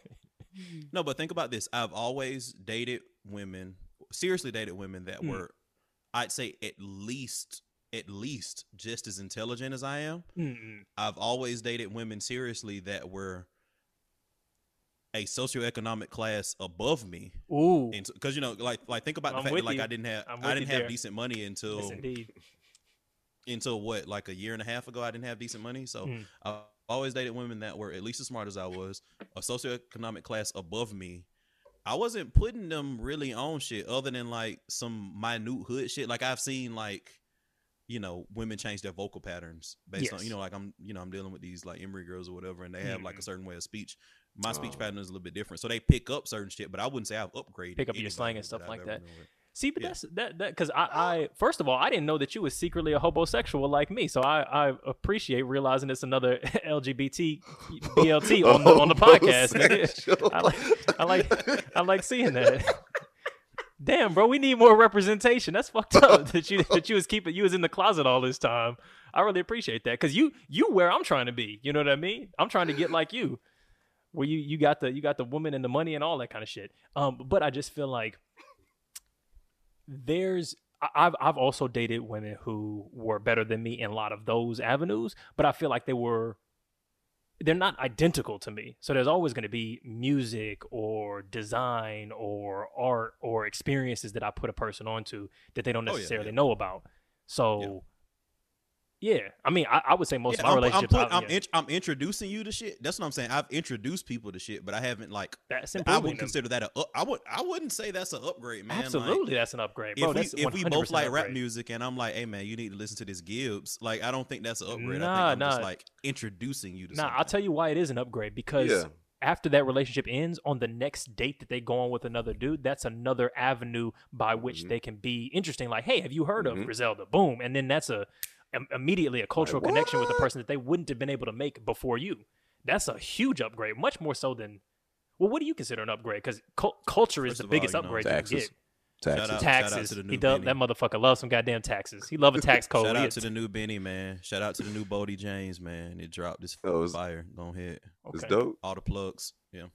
No, but think about this. I've always dated women, seriously dated women that Mm. were, I'd say at least, at least just as intelligent as I am. Mm-mm. I've always dated women seriously that were a socioeconomic class above me. Ooh, because you know, like, like think about I'm the fact that like you. I didn't have, I'm I with didn't have there. decent money until yes, until what, like a year and a half ago. I didn't have decent money, so Mm. I always dated women that were at least as smart as I was, a socioeconomic class above me. I wasn't putting them really on shit other than like some minute hood shit. Like I've seen like you know women change their vocal patterns based on you know like I'm you know I'm dealing with these like Emory girls or whatever, and they have like a Mhm. certain way of speech. My speech Oh. pattern is a little bit different, so they pick up certain shit. But I wouldn't say I've upgraded. Pick up your slang and stuff like that. See, but Yeah. that's that that because I, I first of all I didn't know that you was secretly a homosexual like me, so I, I appreciate realizing it's another LGBT BLT on the on the podcast. I like I like I like seeing that. Damn, bro, we need more representation. That's fucked up that you that you was keeping you was in the closet all this time. I really appreciate that because you you where I'm trying to be. You know what I mean? I'm trying to get like you, where you you got the you got the woman and the money and all that kind of shit. Um, but I just feel like there's I've I've also dated women who were better than me in a lot of those avenues, but I feel like they were they're not identical to me. So there's always going to be music or design or art or experiences that I put a person onto that they don't Oh, yeah, necessarily yeah. know about. So yeah, I mean, I, I would say most Yeah, of my I'm, I'm, relationships. put- I- I'm, yeah, int- I'm introducing you to shit. That's what I'm saying. I've introduced people to shit, but I haven't like. that's I wouldn't them. consider that a. Up, I would. I wouldn't say that's an upgrade, man. Like, Absolutely, that's an upgrade, bro. if we if we both 100% like rap music and I'm like, hey man, you need to listen to this Gibbs. Like, I don't think that's an upgrade. Nah, I think I'm just nah. like introducing you to. Nah, something. I'll tell you why it is an upgrade because Yeah. after that relationship ends, on the next date that they go on with another dude, that's another avenue by which Mhm. they can be interesting. Like, hey, have you heard Mhm. of Griselda? Boom, and then that's a im- immediately a cultural connection with the person that they wouldn't have been able to make before you. That's a huge upgrade, much more so than. Well, what do you consider an upgrade? Because culture is First the of all, biggest you know, upgrade you can taxes. get. Shout Taxes. shout out Taxes. to the he new does, that motherfucker loves some goddamn taxes. He love a tax code. Shout out to the new Benny man. Shout out to the new Boldy James man. It dropped this Oh, it's- fire. Go ahead. It's dope. All the plugs. Yeah.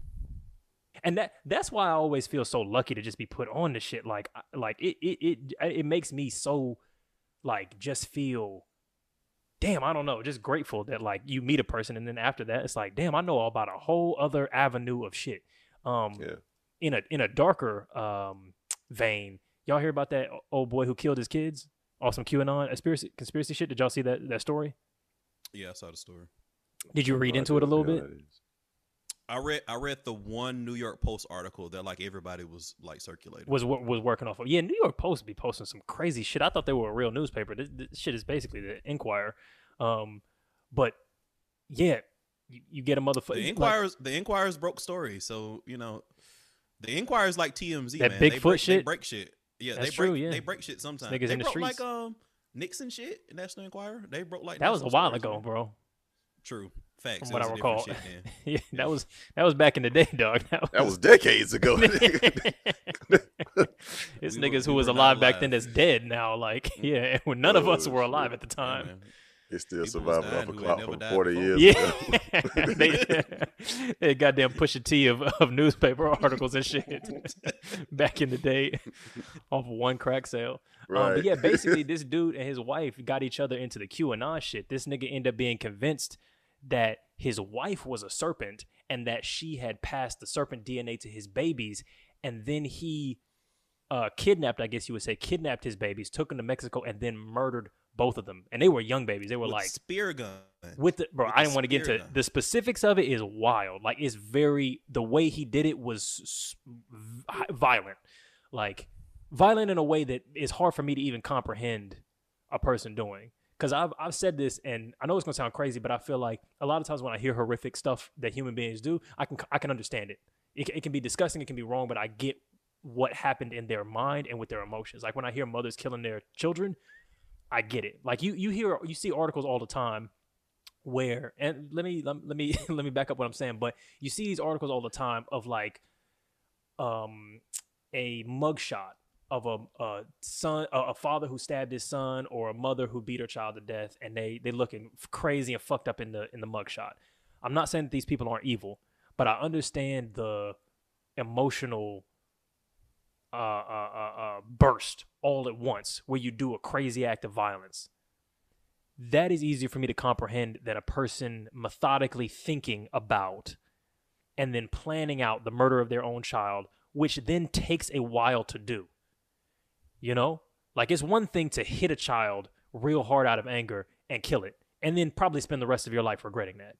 and that that's why I always feel so lucky to just be put on the shit. Like like it it it it makes me so like just feel damn I don't know just grateful that like you meet a person and then after that it's like damn I know all about a whole other avenue of shit. Um, Yeah. in a in a darker um vein, y'all hear about that old boy who killed his kids? Awesome QAnon conspiracy conspiracy shit. Did y'all see that that story? Yeah, I saw the story. Did you read No into it a little bit? I read I read the one New York Post article that like everybody was like circulating. was was working off of. Yeah, New York Post be posting some crazy shit. I thought they were a real newspaper. This, this shit is basically the Enquirer. Um, but yeah, you, you get a motherfucker. the Enquirers the Enquirers broke story, so you know the Enquirers like TMZ That man. Bigfoot they break, They shit? break shit. Yeah, That's they break true, yeah. they break shit sometimes. Niggas they in the broke streets. like um Nixon shit, National Enquirer. They broke like that was a while ago, bro. True. Facts. From what I was a different recall. shit yeah, that was that was back in the day, dog. That That was decades ago. it's We were- niggas who we was were not alive back then alive. that's dead now. Like, yeah, when none of us Oh, were shit. alive at the time. man. It's still People surviving off a clock never from 40 before. years Yeah, ago. they, they goddamn push a T of, of newspaper articles and shit back in the day off of one crack sale. Um, but yeah, basically, this dude and his wife got each other into the QAnon shit. This nigga ended up being convinced that his wife was a serpent and that she had passed the serpent DNA to his babies, and then he uh, kidnapped, I guess you would say, kidnapped his babies, took them to Mexico, and then murdered both of them. And they were young babies. They were With like spear gun. with the bro with i didn't want to get into gun. the specifics of it is wild like it's very the way he did it was violent like violent in a way that is hard for me to even comprehend a person doing because I've, I've said this and i know it's going to sound crazy but i feel like a lot of times when i hear horrific stuff that human beings do i can i can understand it it, it can be disgusting it can be wrong but i get what happened in their mind and with their emotions like when i hear mothers killing their children I get it. Like you, you hear, you see articles all the time where, and let me, let, let me, let me back up what I'm saying. But you see these articles all the time of like, um, a mugshot of a, a son, a, father who stabbed his son, or a mother who beat her child to death, and they they looking crazy and fucked up in the in the mugshot. I'm not saying that these people aren't evil, but I understand the emotional uh, uh, uh, uh, burst all at once where you do a crazy act of violence. That is easier for me to comprehend than a person methodically thinking about and then planning out the murder of their own child, which then takes a while to do. You know? Like, it's one thing to hit a child real hard out of anger and kill it, and then probably spend the rest of your life regretting that.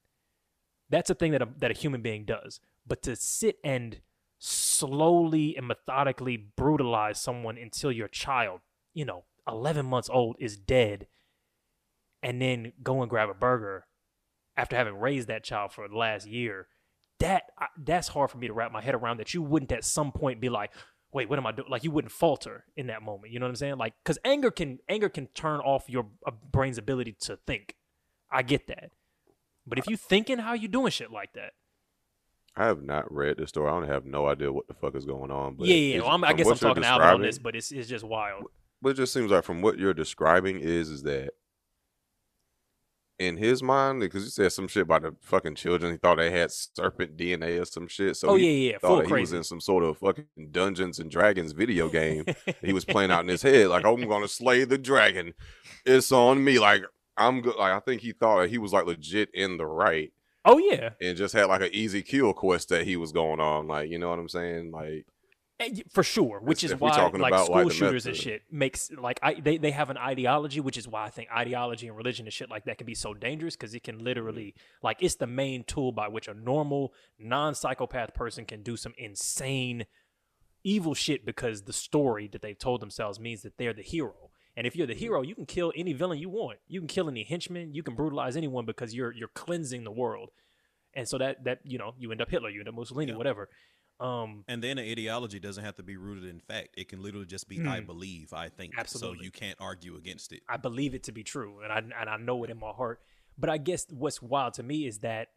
That's a thing that a, that a human being does. But to sit and slowly and methodically brutalize someone until your child, you know, 11 months old, is dead and then go and grab a burger after having raised that child for the last year. That that's hard for me to wrap my head around. That you wouldn't at some point be like, "Wait, what am I doing?" Like you wouldn't falter in that moment. You know what I'm saying? Like because anger can anger can turn off your uh, brain's ability to think. I get that, but if you thinking how you doing shit like that, I have not read the story. I don't have no idea what the fuck is going on. But yeah, yeah. Well, I'm, I guess I'm talking Alvin on this, but it's it's just wild. But it just seems like from what you're describing is is that in his mind, because you said some shit about the fucking children, he thought they had serpent DNA or some shit. So oh he yeah, yeah, thought he was in some sort of fucking Dungeons and Dragons video game. he was playing out in his head like, "I'm gonna slay the dragon. It's on me." Like I'm good. Like I think he thought he was like legit in the right oh yeah, and just had like an easy kill quest that he was going on. Like you know what I'm saying? Like Eh, for sure which If- is why like school like, shooters and shit makes like I, they, they have an ideology which is why i think ideology and religion and shit like that can be so dangerous because it can literally like it's the main tool by which a normal non-psychopath person can do some insane evil shit because the story that they've told themselves means that they're the hero. And if you're the hero you can kill any villain you want. You can kill any henchman. You can brutalize anyone because you're you're cleansing the world. And so that that you know you end up hitler you end up mussolini Yeah. whatever um And then the ideology doesn't have to be rooted in fact. It can literally just be I believe, I think. Hmm. Absolutely. So you can't argue against it. I believe it to be true, and I and I know it in my heart. But I guess what's wild to me is that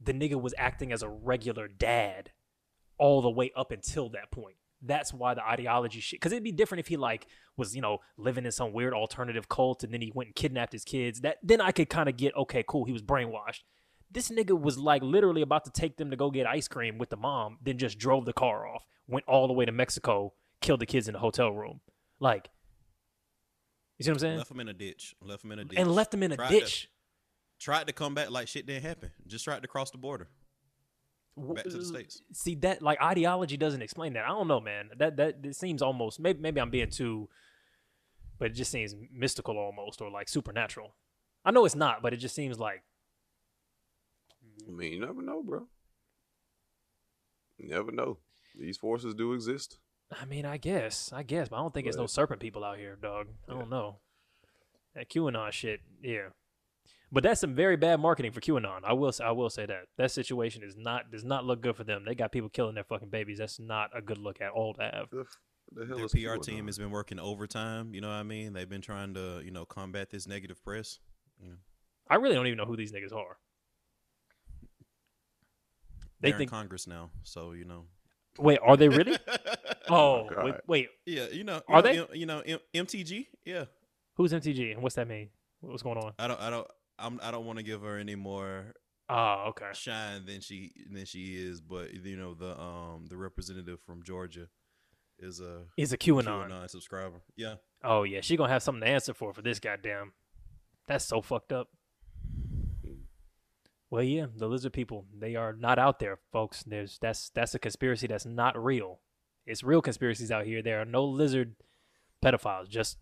the nigga was acting as a regular dad all the way up until that point. That's why the ideology shit. Because it'd be different if he like was you know living in some weird alternative cult and then he went and kidnapped his kids. That then I could kind of get okay, cool. He was brainwashed. This nigga was like literally about to take them to go get ice cream with the mom, then just drove the car off, went all the way to Mexico, killed the kids in the hotel room. Like, you see what I'm saying? Left them in a ditch. Left them in a ditch. and left them in a Tried ditch. To, tried to come back like shit didn't happen. Just tried to cross the border. Back to the States. See that like ideology doesn't explain that. I don't know, man. That that it seems almost maybe maybe I'm being too, but it just seems mystical almost or like supernatural. I know it's not, but it just seems like I mean, you never know, bro. You never know. These forces do exist. I mean, I guess, I guess, but I don't think it's no serpent people out here, dog. I Yeah. don't know. That QAnon shit, yeah. But that's some very bad marketing for QAnon. I will, s- I will say that that situation is not does not look good for them. They got people killing their fucking babies. That's not a good look at all to have. The, the hell Their PR QAnon? team has been working overtime. You know what I mean? They've been trying to, you know, combat this negative press. You know, I really don't even know who these niggas are. They they're think. in Congress now, so you know. Wait, are they really? oh, God. wait, wait, Yeah, you know. you Are know, they? M- You know, M- MTG. Yeah, who's MTG and what's that mean? What's going on? I don't. I don't. I'm. I don't want to give her any more Oh, okay. shine than she than she is. But you know, the um the representative from Georgia is a Is a QAnon. QAnon subscriber. Yeah. Oh yeah, she gonna have something to answer for for this goddamn. That's so fucked up. Well, yeah, the lizard people, they are not out there, folks. There's that's that's a conspiracy that's not real. It's real conspiracies out here. There are no lizard pedophiles, just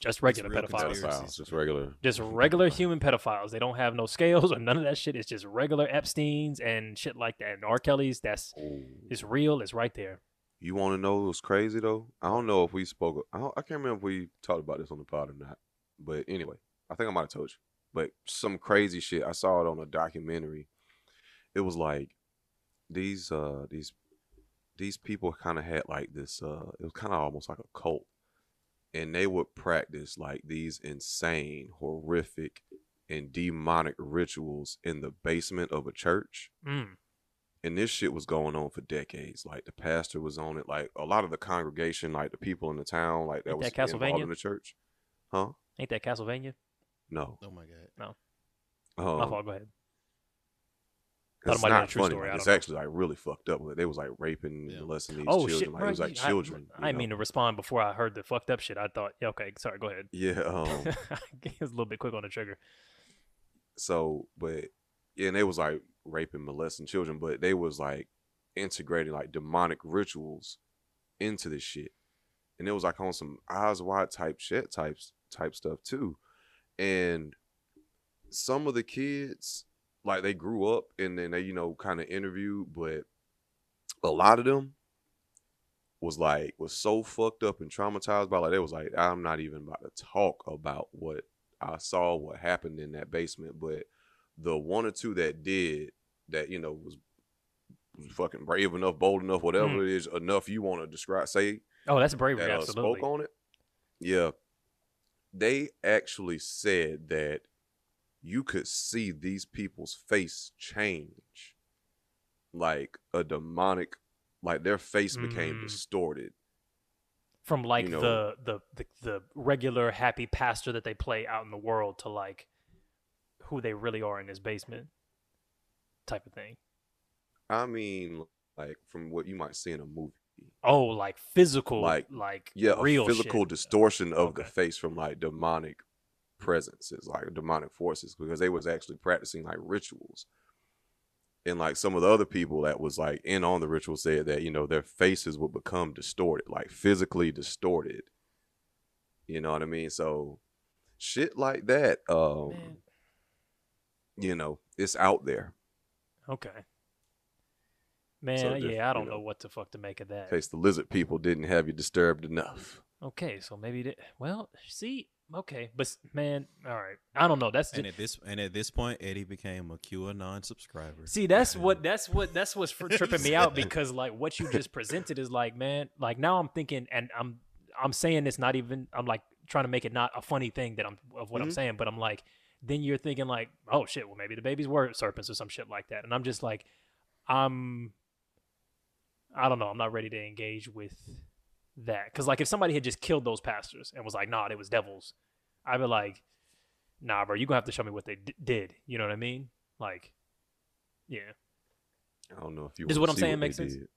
just regular pedophiles. Pedophiles, just regular. Just regular human pedophiles. They don't have no scales or none of that shit. It's just regular Epstein's and shit like that. And R. Kelly's, that's Oh. it's real, it's right there. You want to know what's crazy though? I don't know if we spoke. I, don't, I can't remember if we talked about this on the pod or not. But anyway, I think I might have told you. But some crazy shit. I saw it on a documentary. It was like these uh these these people kind of had like this. uh It was kind of almost like a cult, and they would practice like these insane, horrific, and demonic rituals in the basement of a church Mm. and this shit was going on for decades. Like the pastor was on it. Like a lot of the congregation, like the people in the town, like that Ain't was that Castlevania? in the church. Huh? Ain't that Castlevania? No. Oh my god. Um, My fault. Go ahead. 'cause Thought it it's might a not true funny. story, it's don't know. actually like really fucked up. They was like raping, Yeah. molesting these Oh children. shit, like bro! it was like you- I- children. I, you didn't mean to respond before I heard the fucked up shit. I thought, yeah, okay, sorry, go ahead. Yeah. Um, it was a little bit quick on the trigger. so, but yeah, and they was like raping, molesting children, but they was like integrating like demonic rituals into this shit, and it was like on some eyes wide type shit types type stuff too, and some of the kids like they grew up and then they you know kind of interviewed, but a lot of them was like was so fucked up and traumatized by like they was like I'm not even about to talk about what I saw what happened in that basement, but the one or two that did that, you know, was, was fucking brave enough, bold enough, whatever Mm. it is, enough you want to describe, say Oh, that's bravery. that uh, absolutely. spoke on it. Yeah, they actually said that you could see these people's face change, like a demonic, like their face became Mm. distorted. From like you know- the, the the the regular happy pastor that they play out in the world to like who they really are in his basement type of thing. I mean, like from what you might see in a movie. Oh, like physical, like Like, like Yeah, real physical shit. distortion of the face from like demonic presences, like demonic forces, because they was actually practicing like rituals. And like some of the other people that was like in on the ritual said that, you know, their faces would become distorted, like physically distorted. You know what I mean? So shit like that, um, Man. you know, it's out there. Okay. Man, So just, yeah, I don't know. know, what to fuck to make of that. In case the lizard people didn't have you disturbed enough. Okay, so maybe they, well, see, okay, but man, all right, I don't know. That's And ju- at this and at this point, Eddie became a QAnon subscriber. see, that's what that's what that's what's for tripping me out because like what you just presented is like, man, like now I'm thinking, and I'm I'm saying this not even I'm like trying to make it not a funny thing that I'm of what I'm Mhm. saying, but I'm like, then you're thinking like, oh shit, well maybe the babies were serpents or some shit like that, and I'm just like, I'm, I don't know, I'm not ready to engage with that because like if somebody had just killed those pastors and was like, nah, it was devils, I'd be like, nah, bro, you gonna have to show me what they d- did. You know what I mean? Like, yeah. I don't know if you This is wanna what I'm saying they makes sense? did.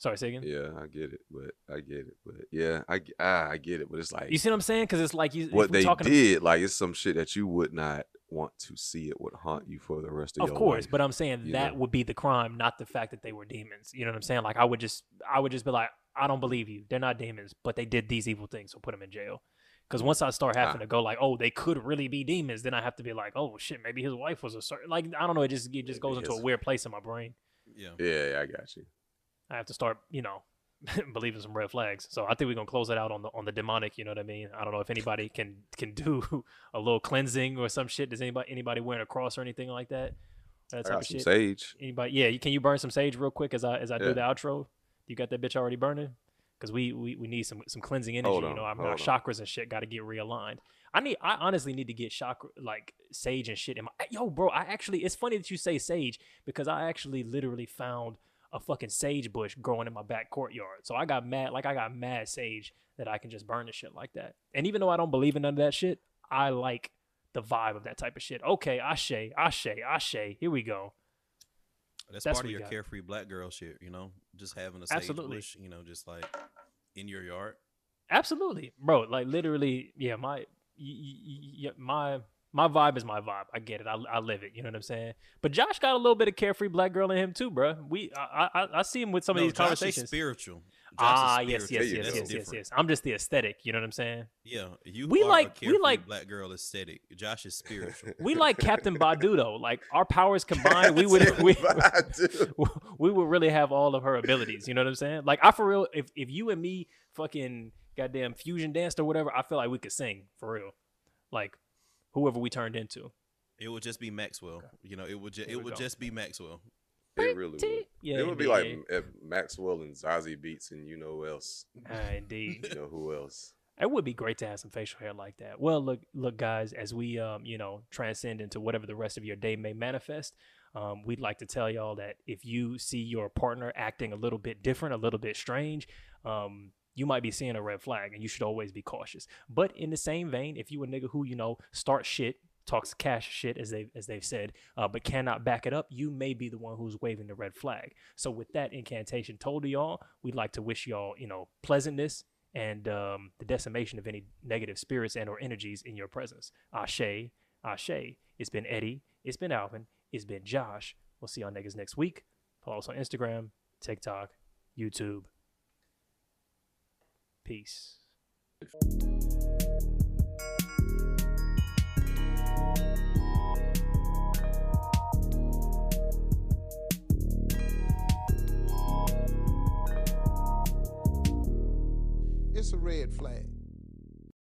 Sorry, say again. Yeah, I get it, but I get it, but yeah, I g- ah, I get it, but it's like You see what I'm saying? Because it's like you. what they talking did, like it's some shit that you would not want to see. It would haunt you for the rest of, Of your course, life. Of course, but I'm saying you that know? would be the crime, not the fact that they were demons. You know what I'm saying? Like I would just, I would just be like, I don't believe you. They're not demons, but they did these evil things, so put them in jail. Because once I start having Ah. to go like, oh, they could really be demons, then I have to be like, oh shit, maybe his wife was a certain. Like I don't know, it just it just Maybe goes into a weird place in my brain. Yeah. yeah, yeah, I got you. I have to start, you know, believing some red flags. So I think we're gonna close it out on the on the demonic. You know what I mean? I don't know if anybody can can do a little cleansing or some shit. Does anybody anybody wearing a cross or anything like that? That type of some shit. sage. Anybody? Yeah, can you burn some sage real quick as I as I do the outro? You got that bitch already burning? Because we, we we need some some cleansing energy. Hold you know, on, our, our chakras and shit got to get realigned. I need. I honestly need to get chakra like sage and shit in my. Yo, bro, I actually. It's funny that you say sage because I actually literally found a fucking sage bush growing in my back courtyard. So I got mad, like I got mad sage that I can just burn the shit like that. And even though I don't believe in none of that shit, I like the vibe of that type of shit. Okay, ashe, ashe, ashe. Here we go. That's, That's part of your got. carefree black girl shit, you know, just having a sage Absolutely. bush, you know, just like in your yard. Absolutely, bro. Like literally, yeah. My, y- y- y- my, my vibe is my vibe. I get it. I, I live it. You know what I'm saying? But Josh got a little bit of carefree black girl in him too, bro. We, I, I, I see him with some no, of these Josh conversations. Spiritual. Josh ah, yes, yes, yes, yes, yes, yes. I'm just the aesthetic. You know what I'm saying? Yeah, you We like- we like- black girl aesthetic. Josh is spiritual. We like Captain Badu though. Like our powers combined, we would, we, we would really have all of her abilities. You know what I'm saying? Like I for real, if if you and me fucking goddamn fusion danced or whatever, I feel like we could sing for real. Like whoever we turned into. it would just be Maxwell. You know, it would ju- it would go. just be Maxwell. It really would. Yeah, it would be like if Maxwell and Zazie Beetz and you know who else. Ah, indeed. You know who else. It would be great to have some facial hair like that. Well, look, look, guys, as we, um, you know, transcend into whatever the rest of your day may manifest, um, we'd like to tell y'all that if you see your partner acting a little bit different, a little bit strange, um, you might be seeing a red flag, and you should always be cautious. But in the same vein, if you a nigga who you know starts shit, talks cash shit as they as they've said, uh, but cannot back it up, you may be the one who's waving the red flag. So with that incantation told to y'all, we'd like to wish y'all, you know, pleasantness and um, the decimation of any negative spirits and or energies in your presence. Ashe, Ashe. It's been Eddie. It's been Alvin. It's been Josh. We'll see y'all niggas next week. Follow us on Instagram, TikTok, YouTube. Peace. It's a red flag.